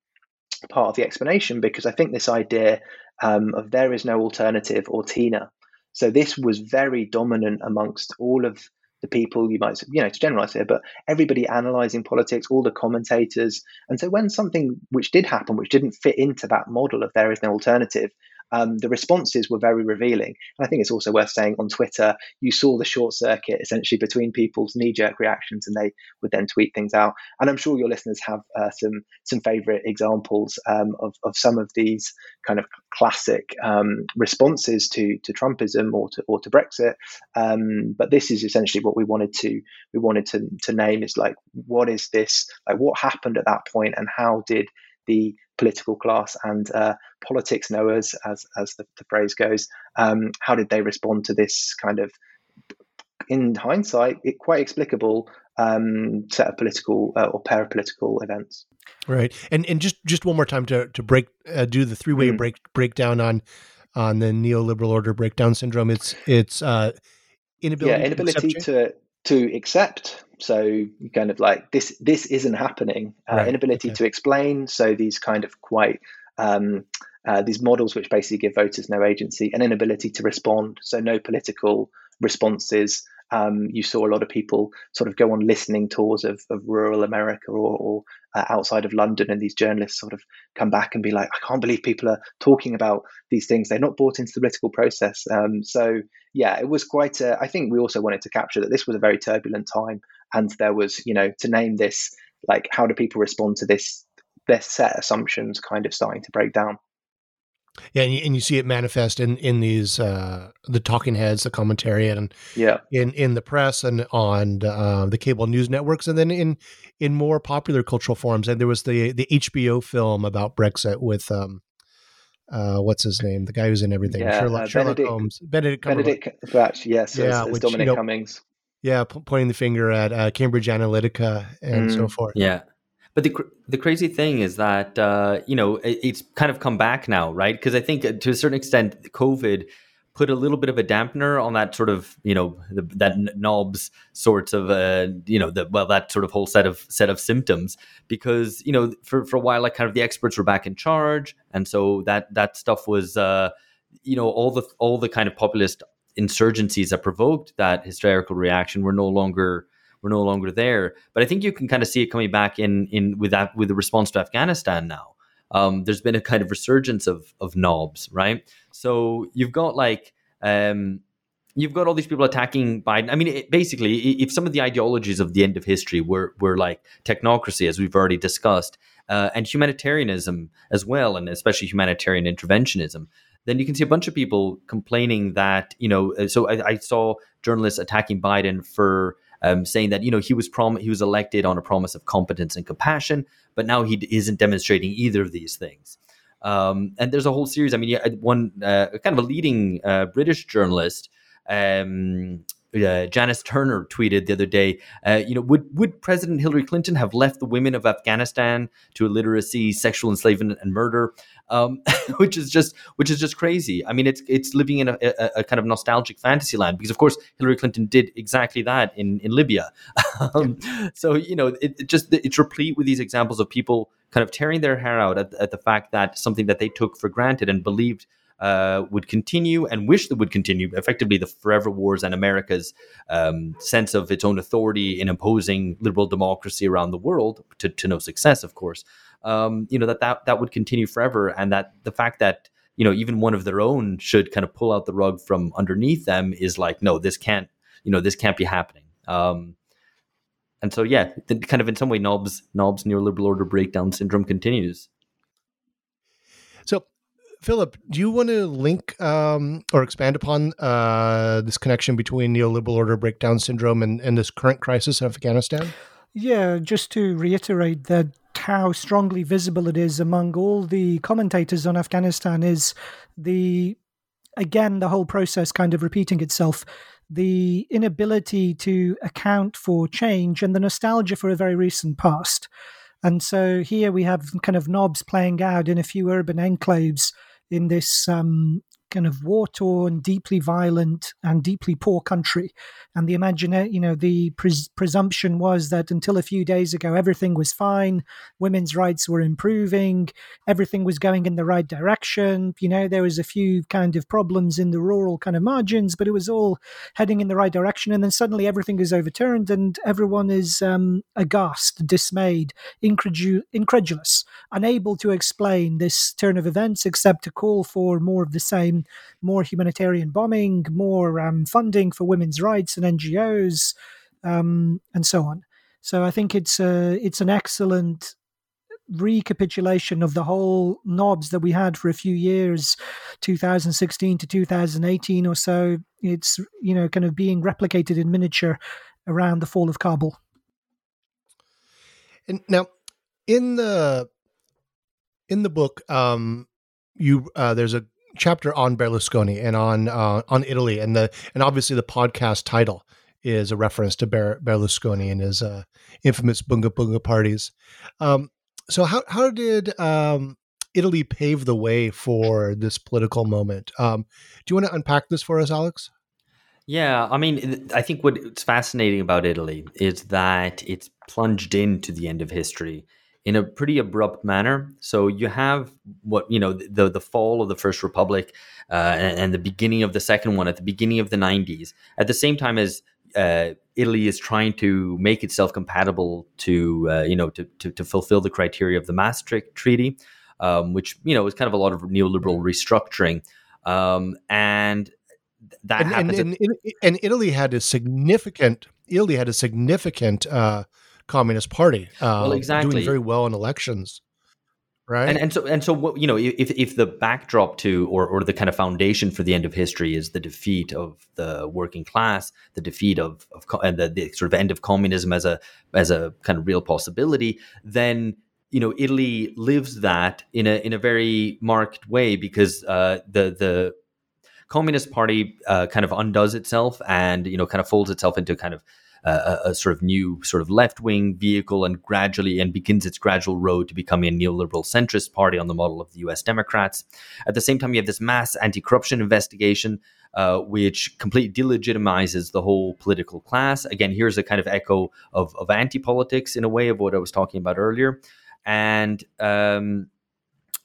part of the explanation because I think this idea um, of there is no alternative or Tina. So this was very dominant amongst all of the people you might, you know, to generalize here, but everybody analyzing politics, all the commentators. And so when something which did happen, which didn't fit into that model of there is no alternative, um, the responses were very revealing. And I think it's also worth saying on Twitter, you saw the short circuit essentially between people's knee jerk reactions and they would then tweet things out. And I'm sure your listeners have uh, some some favorite examples um, of, of some of these kind of classic um, responses to, to Trumpism or to, or to Brexit. Um, but this is essentially what we wanted to we wanted to, to name is like what is this like what happened at that point and how did the political class and uh, politics knowers, as as the, the phrase goes. Um, how did they respond to this kind of, in hindsight, it quite explicable um, set of political uh, or parapolitical events? Right, and and just just one more time to to break uh, do the three way mm. break breakdown on on the neoliberal order breakdown syndrome. It's it's uh, inability yeah inability to to accept. So kind of like this this isn't happening. Uh, right. inability okay. to explain. So these kind of quite um, uh, these models which basically give voters no agency and inability to respond. So no political responses. Um, you saw a lot of people sort of go on listening tours of, of rural America or, or uh, outside of London, and these journalists sort of come back and be like, "I can't believe people are talking about these things. They're not bought into the political process." Um, so, yeah, it was quite. A, I think we also wanted to capture that this was a very turbulent time, and there was, you know, to name this like, how do people respond to this? Their set assumptions kind of starting to break down. Yeah, and you, and you see it manifest in in these uh, the talking heads, the commentary, and yeah, in in the press and on uh, the cable news networks, and then in in more popular cultural forums. And there was the the HBO film about Brexit with um, uh, what's his name, the guy who's in everything, yeah, Sherlock, uh, Sherlock Benedict, Holmes, Benedict Benedict Cumberbatch, yes, Yeah, as, as which, Dominic you know, Cummings. yeah, p- pointing the finger at uh, Cambridge Analytica and so Mm. forth. Yeah. But the cr- the crazy thing is that uh, you know it, it's kind of come back now, right? Because I think uh, to a certain extent, COVID put a little bit of a dampener on that sort of you know the, that knobs sorts of uh, you know the well that sort of whole set of set of symptoms because you know for for a while like kind of the experts were back in charge, and so that that stuff was uh, you know all the all the kind of populist insurgencies that provoked that hysterical reaction were no longer were no longer there. But I think you can kind of see it coming back in in with that with the response to Afghanistan now. Um, there's been a kind of resurgence of of knobs, right? So you've got like um, you've got all these people attacking Biden. I mean, it, basically, if some of the ideologies of the end of history were were like technocracy, as we've already discussed, uh, and humanitarianism as well, and especially humanitarian interventionism, then you can see a bunch of people complaining that you know. uh, So I, I saw journalists attacking Biden for um, saying that you know he was prom- he was elected on a promise of competence and compassion, but now he d- isn't demonstrating either of these things. Um, and there's a whole series. I mean, one uh, kind of a leading uh, British journalist, um, uh, Janice Turner, tweeted the other day. Uh, you know, would would President Hillary Clinton have left the women of Afghanistan to illiteracy, sexual enslavement, and murder? Um, which is just which is just crazy. I mean, it's it's living in a, a, a kind of nostalgic fantasy land because, of course, Hillary Clinton did exactly that in in Libya. um, so you know, it, it just it's replete with these examples of people kind of tearing their hair out at, at the fact that something that they took for granted and believed uh, would continue and wish that would continue, effectively the forever wars and America's um, sense of its own authority in imposing liberal democracy around the world to, to no success, of course. Um, you know that, that that would continue forever, and that the fact that you know even one of their own should kind of pull out the rug from underneath them is like, no, this can't, you know, this can't be happening. Um, and so, yeah, the, kind of in some way, Knobs Knobs neoliberal order breakdown syndrome continues. Philip, do you want to link um, or expand upon uh, this connection between neoliberal order breakdown syndrome and, and this current crisis in Afghanistan? Yeah, just to reiterate that how strongly visible it is among all the commentators on Afghanistan is the again the whole process kind of repeating itself the inability to account for change and the nostalgia for a very recent past and so here we have kind of knobs playing out in a few urban enclaves in this um, kind of war-torn, deeply violent, and deeply poor country. And the imagine, you know, the pres- presumption was that until a few days ago, everything was fine, women's rights were improving, everything was going in the right direction. You know, there was a few kind of problems in the rural kind of margins, but it was all heading in the right direction. And then suddenly everything is overturned, and everyone is um, aghast, dismayed, incredu- incredulous, unable to explain this turn of events except to call for more of the same more humanitarian bombing, more um, funding for women's rights and NGOs, um, and so on. So I think it's a, it's an excellent recapitulation of the whole knobs that we had for a few years 2016 to 2018 or so it's you know kind of being replicated in miniature around the fall of kabul And now, in the in the book, um, you uh, there's a chapter on Berlusconi and on uh, on Italy, and the and obviously the podcast title is a reference to Ber- Berlusconi and his uh, infamous bunga bunga parties. Um, so how how did um, Italy pave the way for this political moment? Um, do you want to unpack this for us, Alex? Yeah, I mean, I think what's fascinating about Italy is that it's plunged into the end of history in a pretty abrupt manner. So you have what you know the the fall of the First Republic uh, and, and the beginning of the second one at the beginning of the '90s, at the same time as uh, Italy is trying to make itself compatible to uh, you know to, to to fulfill the criteria of the Maastricht Treaty, um, which you know is kind of a lot of neoliberal restructuring, um, and that and, happens. and, and, and Italy had a significant Italy had a significant uh, communist party. Uh, Well, exactly. doing very well in elections. right? And, and so and so what you know if if the backdrop to or or the kind of foundation for the end of history is the defeat of the working class, the defeat of of and the, the sort of end of communism as a as a kind of real possibility, then you know Italy lives that in a in a very marked way because uh, the the Communist Party uh, kind of undoes itself and you know kind of folds itself into kind of uh, a, a, sort of new sort of left wing vehicle and gradually and begins its gradual road to becoming a neoliberal centrist party on the model of the U.S. Democrats. At the same time, you have this mass anti corruption investigation. Uh, which completely delegitimizes the whole political class. Again, here's a kind of echo of, of anti politics in a way of what I was talking about earlier and um,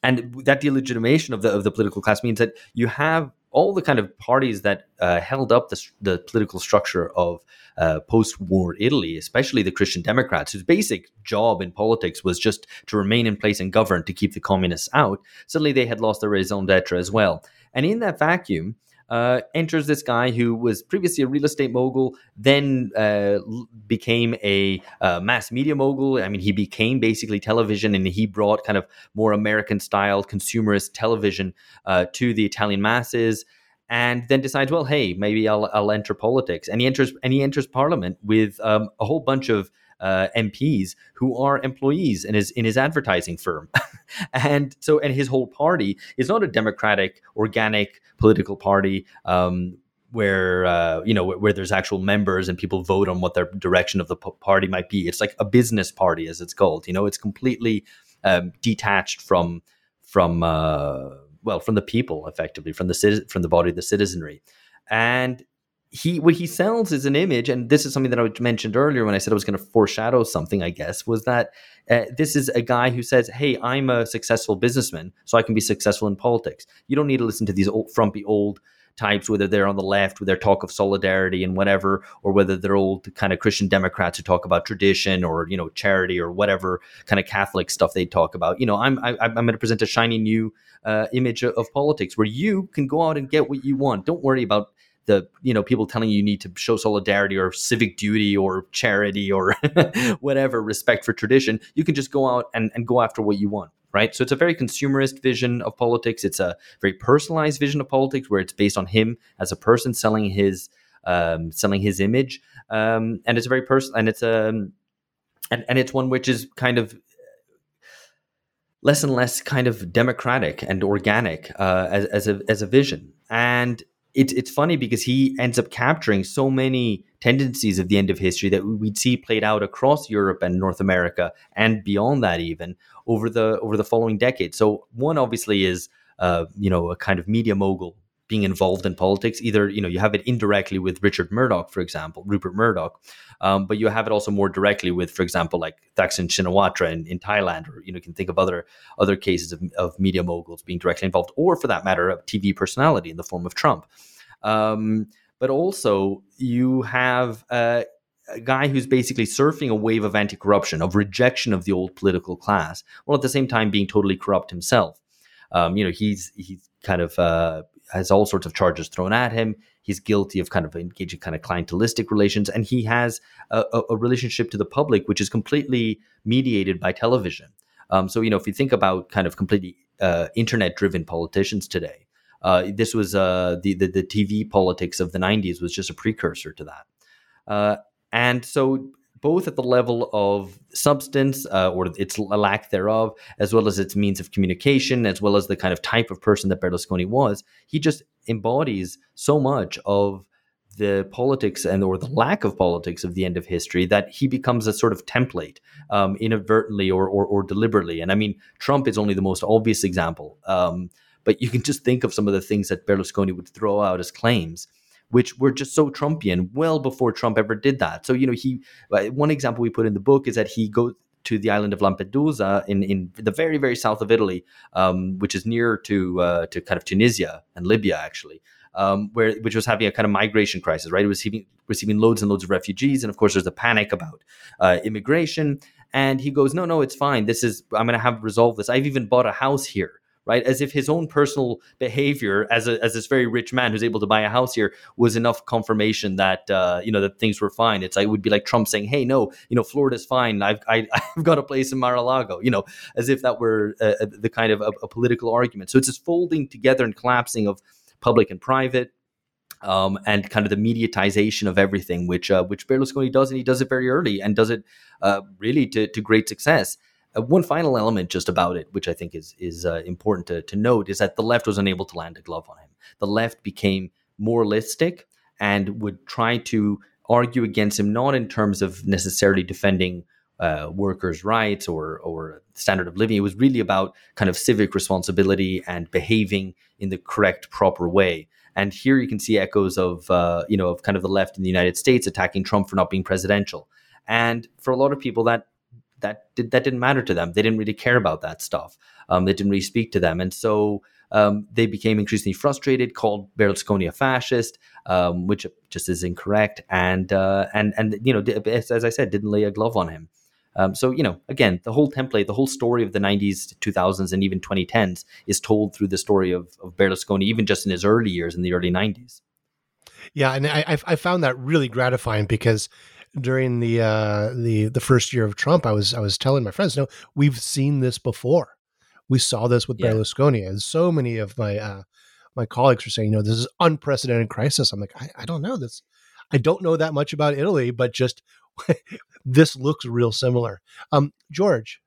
and that delegitimation of the of the political class means that you have all the kind of parties that uh, held up the, the political structure of uh, post-war Italy, especially the Christian Democrats, whose basic job in politics was just to remain in place and govern to keep the communists out. Suddenly, they had lost their raison d'être as well, and in that vacuum, uh, enters this guy who was previously a real estate mogul, then uh, became a uh, mass media mogul. I mean, he became basically television and he brought kind of more American style consumerist television uh, to the Italian masses. And then decides, well, hey, maybe I'll, I'll enter politics, and he enters and he enters parliament with um, a whole bunch of uh, MPs who are employees in his in his advertising firm, and so and his whole party is not a democratic, organic political party. Um, where uh, you know where, where, there's actual members and people vote on what their direction of the party might be. It's like a business party, as it's called. You know, it's completely um, detached from from uh, well from the people, effectively from the from the body of the citizenry, and he what he sells is an image, and this is something that I mentioned earlier when I said I was going to foreshadow something. I guess was that uh, this is a guy who says, "Hey, I'm a successful businessman, so I can be successful in politics." You don't need to listen to these old, frumpy old types, whether they're on the left with their talk of solidarity and whatever, or whether they're old kind of Christian Democrats who talk about tradition or you know charity or whatever kind of Catholic stuff they talk about. You know, I'm I, am i am going to present a shiny new uh, image of, politics where you can go out and get what you want. Don't worry about the you know people telling you you need to show solidarity or civic duty or charity or whatever respect for tradition you can just go out and, and go after what you want right? So it's a very consumerist vision of politics. It's a very personalized vision of politics where it's based on him as a person selling his um, selling his image. Um, and it's a very personal and it's a um, and, and it's one which is kind of less and less kind of democratic and organic uh, as, as a as a vision. And it's it's funny because he ends up capturing so many tendencies of the end of history that we'd see played out across Europe and North America and beyond that even over the over the following decades. So one obviously is uh, you know a kind of media mogul being involved in politics. Either you know you have it indirectly with Richard Murdoch, for example, Rupert Murdoch, um, but you have it also more directly with, for example, like Thaksin Shinawatra in, in Thailand, or you know you can think of other other cases of, of media moguls being directly involved, or for that matter, a TV personality in the form of Trump. Um, but also you have uh, a guy who's basically surfing a wave of anti-corruption, of rejection of the old political class, while at the same time being totally corrupt himself. Um, you know, he's he's kind of uh, has all sorts of charges thrown at him. He's guilty of kind of engaging kind of clientelistic relations, and he has a, a relationship to the public which is completely mediated by television. Um, so you know, if you think about kind of completely uh, internet-driven politicians today, uh, this was uh, the, the, the TV politics of the '90s was just a precursor to that, uh, and so both at the level of substance uh, or its lack thereof, as well as its means of communication, as well as the kind of type of person that Berlusconi was, he just embodies so much of the politics and or the lack of politics of the end of history that he becomes a sort of template um, inadvertently or, or, or deliberately. And I mean, Trump is only the most obvious example. Um, but you can just think of some of the things that Berlusconi would throw out as claims which were just so Trumpian well before Trump ever did that. So, you know, he, uh, one example we put in the book is that he goes to the island of Lampedusa in, in the very, very south of Italy, um, which is near to, uh, to kind of Tunisia and Libya, actually. Um, where which was having a kind of migration crisis, right? It was receiving receiving loads and loads of refugees, and of course, there's a panic about uh, immigration. And he goes, "No, no, it's fine. This is I'm going to have resolved this. I've even bought a house here right? As if his own personal behavior as a, as this very rich man who's able to buy a house here was enough confirmation that uh, you know that things were fine. It's like it would be like Trump saying, "Hey, no, you know, Florida's fine. I've I, have i have got a place in Mar-a-Lago," you know, as if that were uh, uh, the kind of a, a political argument. So it's this folding together and collapsing of public and private. Um, and kind of the mediatization of everything, which uh, which Berlusconi does, and he does it very early and does it uh, really to, to great success. Uh, one final element just about it, which I think is is uh, important to, to note, is that the left was unable to land a glove on him. The left became moralistic and would try to argue against him, not in terms of necessarily defending uh, workers' rights or or standard of living. It was really about kind of civic responsibility and behaving in the correct, proper way. And here you can see echoes of uh, you know of kind of the left in the United States attacking Trump for not being presidential. And for a lot of people, that that did, that didn't matter to them. They didn't really care about that stuff. Um, they didn't really speak to them, and so um, they became increasingly frustrated, called Berlusconi a fascist, um, which just is incorrect, and uh, and and you know, as, I said, didn't lay a glove on him. Um, so you know, again, the whole template, the whole story of the '90s, 2000s, and even 2010s is told through the story of, of Berlusconi, even just in his early years in the early '90s. Yeah, and I, I found that really gratifying because during the uh, the the first year of Trump, I was I was telling my friends, no, we've seen this before. We saw this with yeah. Berlusconi, and so many of my uh, my colleagues were saying, you know, this is unprecedented crisis. I'm like, I, I don't know this. I don't know that much about Italy, but just this looks real similar. Um, George.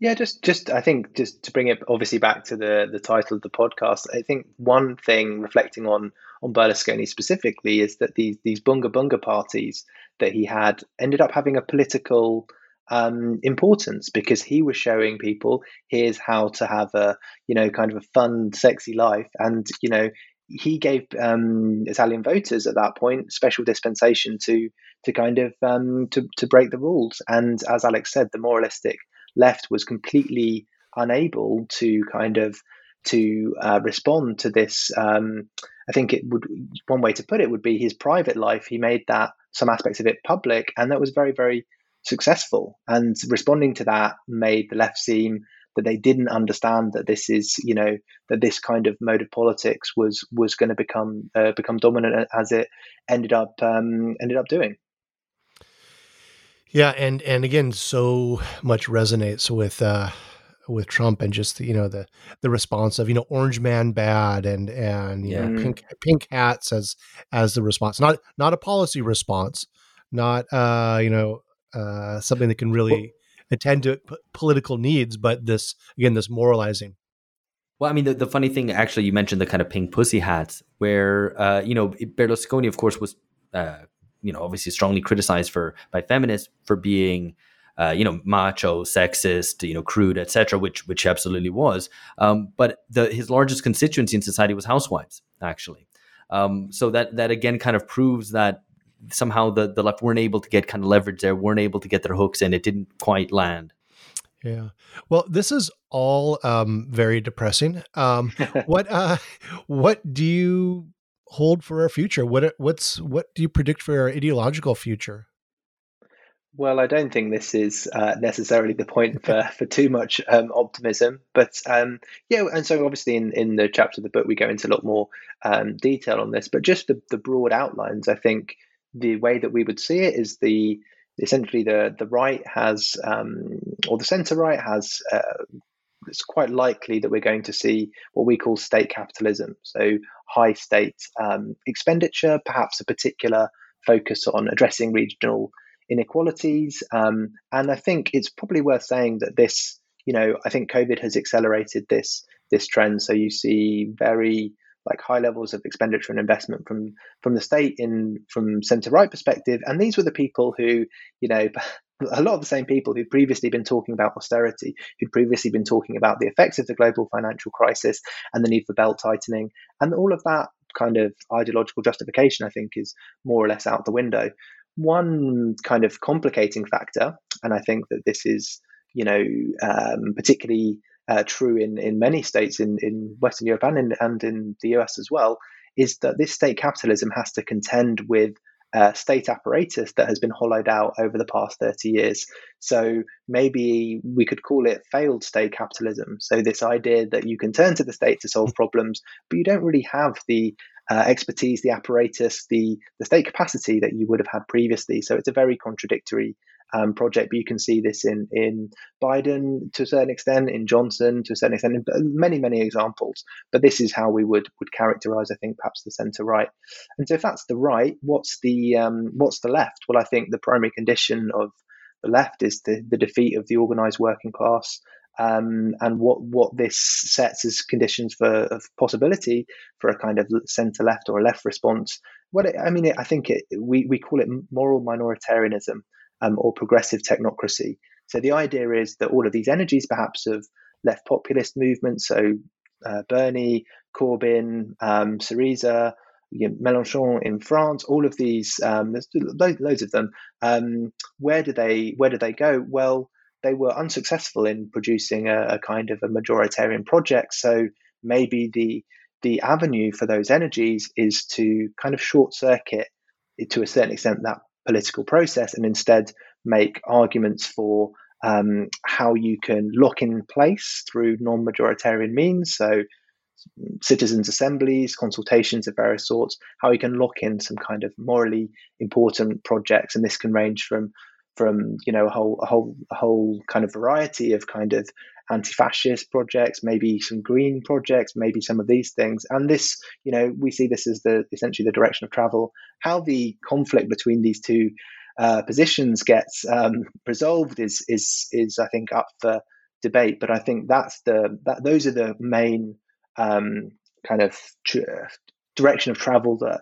Yeah, just just I think just to bring it obviously back to the the title of the podcast, I think one thing reflecting on on Berlusconi specifically is that these these bunga bunga parties that he had ended up having a political um, importance because he was showing people here's how to have a you know kind of a fun, sexy life, and you know he gave um, Italian voters at that point special dispensation to to kind of um, to to break the rules. And as Alex said, the moralistic left was completely unable to kind of to uh, respond to this. Um, I think it would one way to put it would be his private life. He made that some aspects of it public, and that was very very successful. And responding to that made the left seem that they didn't understand that this is you know that this kind of mode of politics was was going to become uh, become dominant as it ended up um, ended up doing. Yeah, and and again, so much resonates with uh, with Trump and just the, you know the the response of you know Orange Man bad and and you yeah. know pink pink hats as as the response, not not a policy response, not uh you know uh something that can really well, attend to p- political needs, but this again this moralizing. Well, I mean, the, the funny thing, actually, you mentioned the kind of pink pussy hats, where uh, you know Berlusconi, of course, was uh, you know obviously strongly criticized for by feminists for being uh, you know, macho, sexist, you know, crude, etc., which which absolutely was. Um, but the, his largest constituency in society was housewives, actually. Um, so that that again kind of proves that somehow the the left weren't able to get kind of leverage there, weren't able to get their hooks in. It didn't quite land. Yeah. Well, this is all um, very depressing. Um, what uh, what do you hold for our future? What what's what do you predict for our ideological future? Well, I don't think this is uh, necessarily the point for, for too much um, optimism, but um, yeah, and so obviously in, in the chapter of the book we go into a lot more um, detail on this, but just the, the broad outlines. I think the way that we would see it is the essentially the the right has um, or the centre right has. Uh, it's quite likely that we're going to see what we call state capitalism, so high state um, expenditure, perhaps a particular focus on addressing regional inequalities. Um, and I think it's probably worth saying that this, you know, I think COVID has accelerated this this trend. So you see very like high levels of expenditure and investment from from the state in from centre right perspective. And these were the people who, you know, a lot of the same people who'd previously been talking about austerity, who'd previously been talking about the effects of the global financial crisis and the need for belt tightening, and all of that kind of ideological justification, I think, is more or less out the window. One kind of complicating factor, and I think that this is, you know, um, particularly uh, true in, in many states in, in Western Europe and in, and in the US as well, is that this state capitalism has to contend with uh, state apparatus that has been hollowed out over the past 30 years. So maybe we could call it failed state capitalism. So, this idea that you can turn to the state to solve problems, but you don't really have the uh, expertise, the apparatus, the, the state capacity that you would have had previously. So, it's a very contradictory um, project. But you can see this in in Biden to a certain extent, in Johnson to a certain extent, in many many examples. But this is how we would would characterize, I think, perhaps the centre right. And so, if that's the right, what's the um, what's the left? Well, I think the primary condition of the left is the, the defeat of the organised working class. Um, and what what this sets as conditions for of possibility for a kind of centre left or a left response. What it, I mean, it, I think it, we we call it moral minoritarianism, um, or progressive technocracy. So the idea is that all of these energies, perhaps of left populist movements, so uh, Bernie, Corbyn, um, Syriza, you know, Mélenchon in France, all of these, um, there's loads of them. Um, where do they where do they go? Well, they were unsuccessful in producing a, a kind of a majoritarian project. So maybe the the avenue for those energies is to kind of short circuit to a certain extent that political process and instead make arguments for um, how you can lock in place through non majoritarian means. So, citizens' assemblies, consultations of various sorts, how you can lock in some kind of morally important projects. And this can range from from you know a whole a whole a whole kind of variety of kind of anti-fascist projects, maybe some green projects, maybe some of these things. And this, you know, we see this as the essentially the direction of travel. How the conflict between these two uh, positions gets um, resolved is is is I think up for debate. But I think that's the that those are the main um, kind of tr- direction of travel that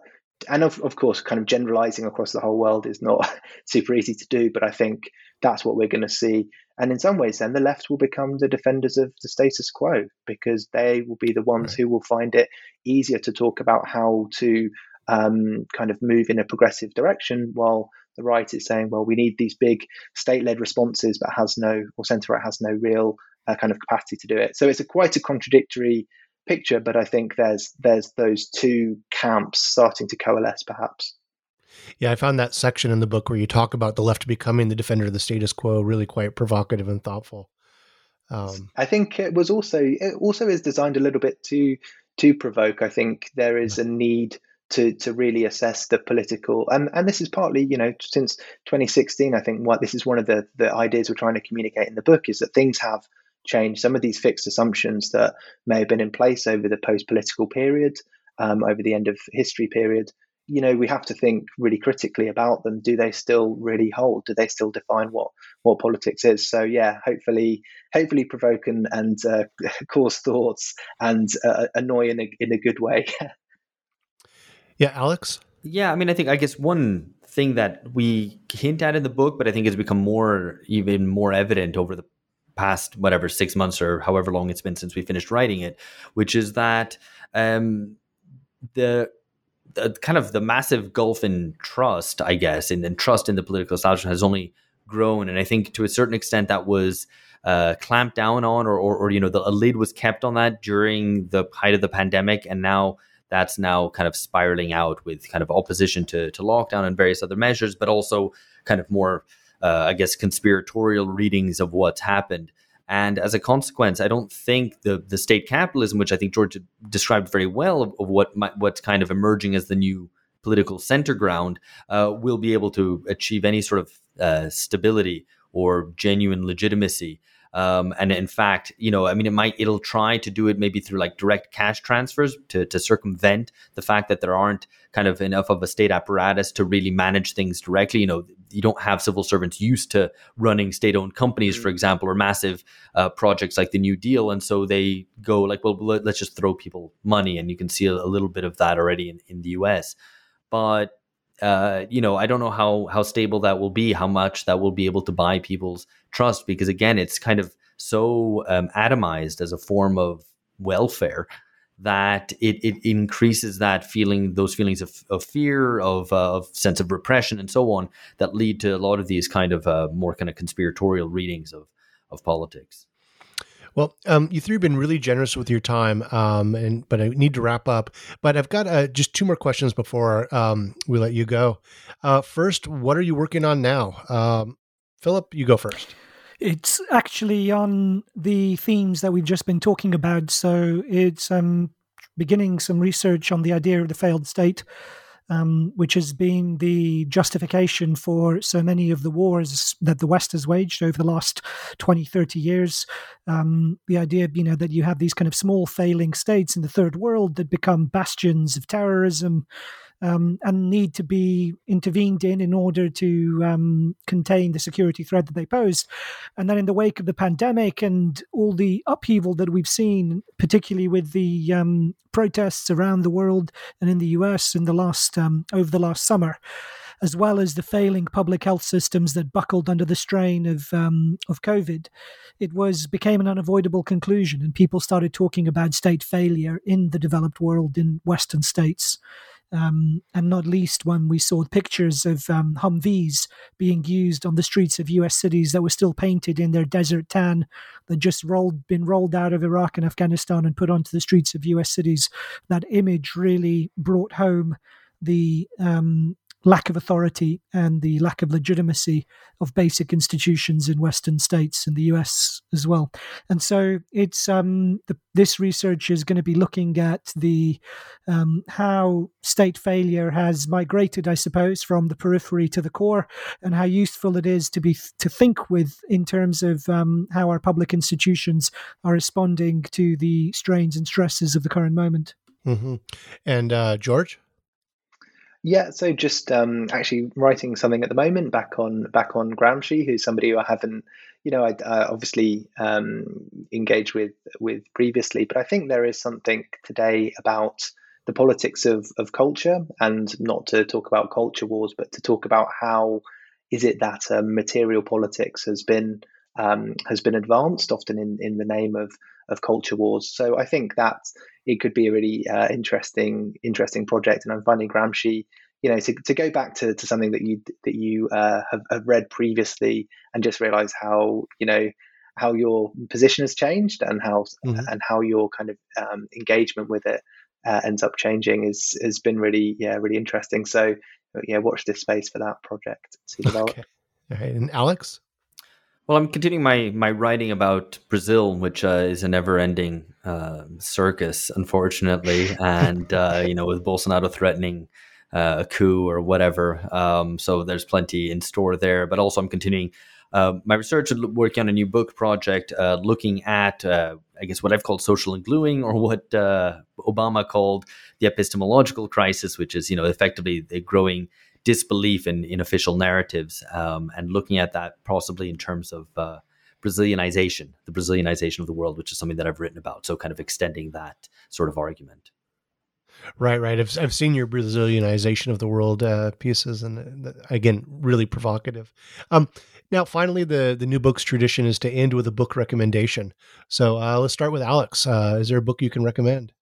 and of, of course kind of generalizing across the whole world is not super easy to do but i think that's what we're going to see. And in some ways then the left will become the defenders of the status quo because they will be the ones who will find it easier to talk about how to um, kind of move in a progressive direction while the right is saying well we need these big state-led responses but has no or centre right has no real uh, kind of capacity to do it. So it's a quite a contradictory picture, but I think there's there's those two camps starting to coalesce, perhaps. Yeah, I found that section in the book where you talk about the left becoming the defender of the status quo really quite provocative and thoughtful. Um, I think it was also it also is designed a little bit to to provoke. I think there is a need to to really assess the political and and this is partly you know since 2016. I think what this is one of the the ideas we're trying to communicate in the book is that things have change some of these fixed assumptions that may have been in place over the post political period, um, over the end of history period. You know, we have to think really critically about them. Do they still really hold? Do they still define what what politics is? So yeah, hopefully, hopefully provoke and, and uh, cause thoughts and uh, annoy in a in a good way. yeah, Alex. Yeah, I mean, I think I guess one thing that we hint at in the book, but I think has become more even more evident over the past whatever six months or however long it's been since we finished writing it, which is that um, the the kind of the massive gulf in trust, I guess, and, and trust in the political establishment has only grown, and I think to a certain extent that was uh, clamped down on, or, or, or you know, the, a lid was kept on that during the height of the pandemic, and now that's now kind of spiraling out with kind of opposition to to lockdown and various other measures, but also kind of more uh, I guess, conspiratorial readings of what's happened. And as a consequence, I don't think the the state capitalism, which I think George described very well, of, of what what's kind of emerging as the new political center ground, uh, will be able to achieve any sort of uh, stability or genuine legitimacy. Um, and in fact, you know, I mean, it might it'll try to do it maybe through like direct cash transfers to to circumvent the fact that there aren't kind of enough of a state apparatus to really manage things directly. You know, you don't have civil servants used to running state-owned companies, for mm. example, or massive uh, projects like the New Deal, and so they go like, well, let's just throw people money, and you can see a, a little bit of that already in, in the U.S. But uh, you know, I don't know how how stable that will be, how much that will be able to buy people's trust, because again, it's kind of so um, atomized as a form of welfare that it, it increases that feeling, those feelings of, of fear, of, uh, of sense of repression, and so on, that lead to a lot of these kind of uh, more kind of conspiratorial readings of of politics. Well, um, you three have been really generous with your time, um, and but I need to wrap up. But I've got uh, just two more questions before um, we let you go. Uh, first, what are you working on now? Um, Philip, you go first. It's actually on the themes that we've just been talking about. So it's um, beginning some research on the idea of the failed state um, which has been the justification for so many of the wars that the West has waged over the last 20, 30 years. Um, the idea, you know, that you have these kind of small failing states in the third world that become bastions of terrorism um, and need to be intervened in in order to um, contain the security threat that they pose. And then, in the wake of the pandemic and all the upheaval that we've seen, particularly with the um, protests around the world and in the US in the last um, over the last summer. As well as the failing public health systems that buckled under the strain of um, of COVID, it was became an unavoidable conclusion, and people started talking about state failure in the developed world in Western states um, and not least when we saw pictures of um, Humvees being used on the streets of U.S. cities that were still painted in their desert tan, that just rolled been rolled out of Iraq and Afghanistan and put onto the streets of U.S. cities. That image really brought home the um, lack of authority and the lack of legitimacy of basic institutions in Western states and the US as well. And so it's um, the, this research is going to be looking at the um, how state failure has migrated, I suppose, from the periphery to the core, and how useful it is to be to think with in terms of um, how our public institutions are responding to the strains and stresses of the current moment. Mm-hmm. And uh, George. Yeah, so just um, actually writing something at the moment back on back on Gramsci, who's somebody who I haven't, you know, I uh, obviously um, engaged with with previously, but I think there is something today about the politics of of culture, and not to talk about culture wars, but to talk about how is it that um, material politics has been um, has been advanced, often in in the name of of culture wars. So I think that it could be a really uh, interesting interesting project. And I'm finding Gramsci, you know, to, to go back to, to something that you that you uh, have, have read previously and just realize how you know how your position has changed and how mm-hmm. and how your kind of um, engagement with it uh, ends up changing is has been really yeah really interesting. So yeah, watch this space for that project. See develop. Okay. All right, and Alex. Well, I'm continuing my my writing about Brazil, which uh, is a never-ending uh, circus, unfortunately, and uh, you know, with Bolsonaro threatening uh, a coup or whatever. Um, so there's plenty in store there. But also, I'm continuing uh, my research, working on a new book project, uh, looking at, I guess, what I've called social ungluing, or what Obama called the epistemological crisis, which is, you know, effectively the growing disbelief in, in official narratives um, and looking at that possibly in terms of uh, Brazilianization, the Brazilianization of the world, which is something that I've written about. So, kind of extending that sort of argument. Right, right. I've I've seen your Brazilianization of the world uh, pieces, and uh, again, really provocative. Um, now, finally, the the new books tradition is to end with a book recommendation. So uh, let's start with Alex. Uh, is there a book you can recommend?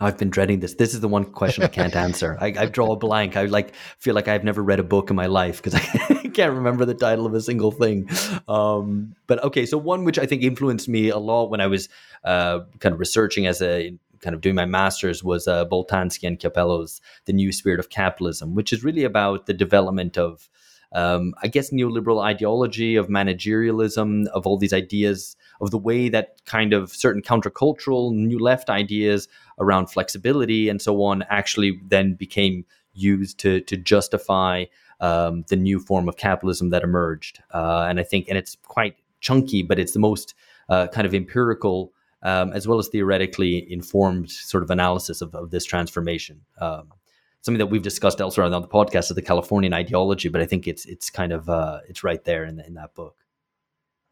I've been dreading this. This is the one question I can't answer. I, I, draw a blank. I like feel like I've never read a book in my life because I can't remember the title of a single thing. Um, but okay, so one which I think influenced me a lot when I was uh, kind of researching as a kind of doing my master's was uh, Boltanski and Chiapello's The New Spirit of Capitalism, which is really about the development of um, I guess, neoliberal ideology, of managerialism, of all these ideas, of the way that kind of certain countercultural, new left ideas around flexibility and so on actually then became used to, to justify um, the new form of capitalism that emerged. Uh, and I think, and it's quite chunky, but it's the most uh, kind of empirical um, as well as theoretically informed sort of analysis of, of this transformation. Um, something that we've discussed elsewhere on the podcast is the Californian ideology, but I think it's it's kind of uh, it's right there in the, in that book.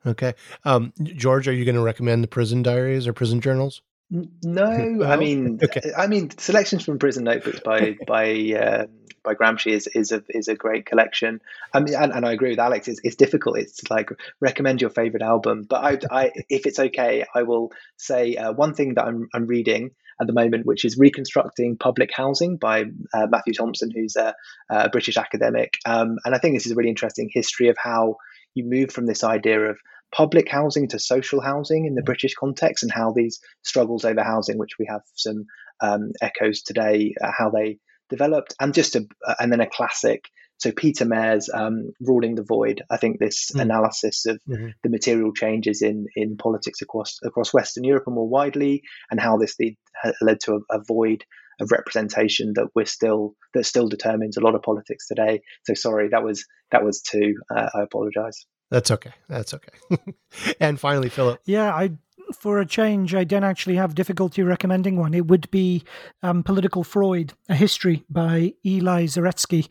Okay, um, George, are you going to recommend the Prison Diaries or Prison Journals? No, I mean, okay. I mean, selections from Prison Notebooks by by uh, by Gramsci is is a is a great collection. I mean, and, and I agree with Alex. It's, it's difficult. It's like recommend your favorite album, but I, I if it's okay, I will say uh, one thing that I'm I'm reading at the moment, which is Reconstructing Public Housing by uh, Matthew Thompson, who's a, a British academic. Um, and I think this is a really interesting history of how you move from this idea of public housing to social housing in the British context and how these struggles over housing, which we have some um, echoes today, uh, how they developed, and just a, uh, and then a classic. So Peter Mair's um, ruling the void. I think this mm. analysis of mm-hmm. the material changes in in politics across across Western Europe and more widely, and how this lead, led to a, a void of representation that we're still that still determines a lot of politics today. So sorry, that was that was two. Uh, I apologize. That's okay. That's okay. and finally, Philip. Yeah, I for a change, I don't actually have difficulty recommending one. It would be um, Political Freud, a history by Eli Zaretsky,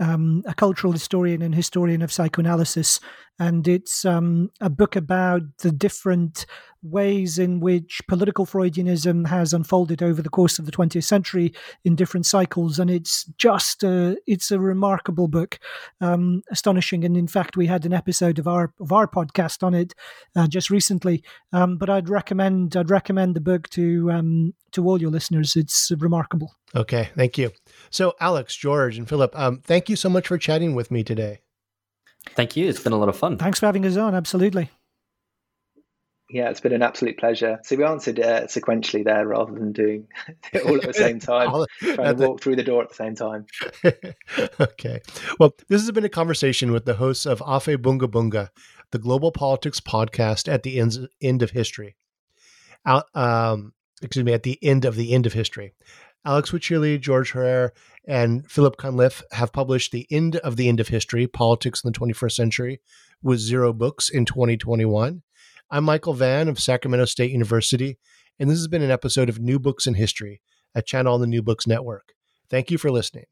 um, a cultural historian and historian of psychoanalysis. And it's um, a book about the different ways in which political Freudianism has unfolded over the course of the 20th century in different cycles, and it's just a, it's a remarkable book, um, astonishing. And in fact, we had an episode of our of our podcast on it uh, just recently. Um, but I'd recommend I'd recommend the book to um, to all your listeners. It's remarkable. Okay, thank you. So, Alex, George, and Philip, um, thank you so much for chatting with me today. Thank you. It's been a lot of fun. Thanks for having us on. Absolutely. Yeah, it's been an absolute pleasure. So we answered uh, sequentially there rather than doing it all at the same time, trying to walk through the door at the same time. okay. Well, this has been a conversation with the hosts of Aufhebunga Bunga, the global politics podcast at the end, end of history. um, excuse me, at the end of the end of history. Alex Hochuli, George Hoare, and Philip Cunliffe have published The End of the End of History Politics in the 21st Century with zero books in 2021. I'm Michael Vann of Sacramento State University, and this has been an episode of New Books in History, a channel on the New Books Network. Thank you for listening.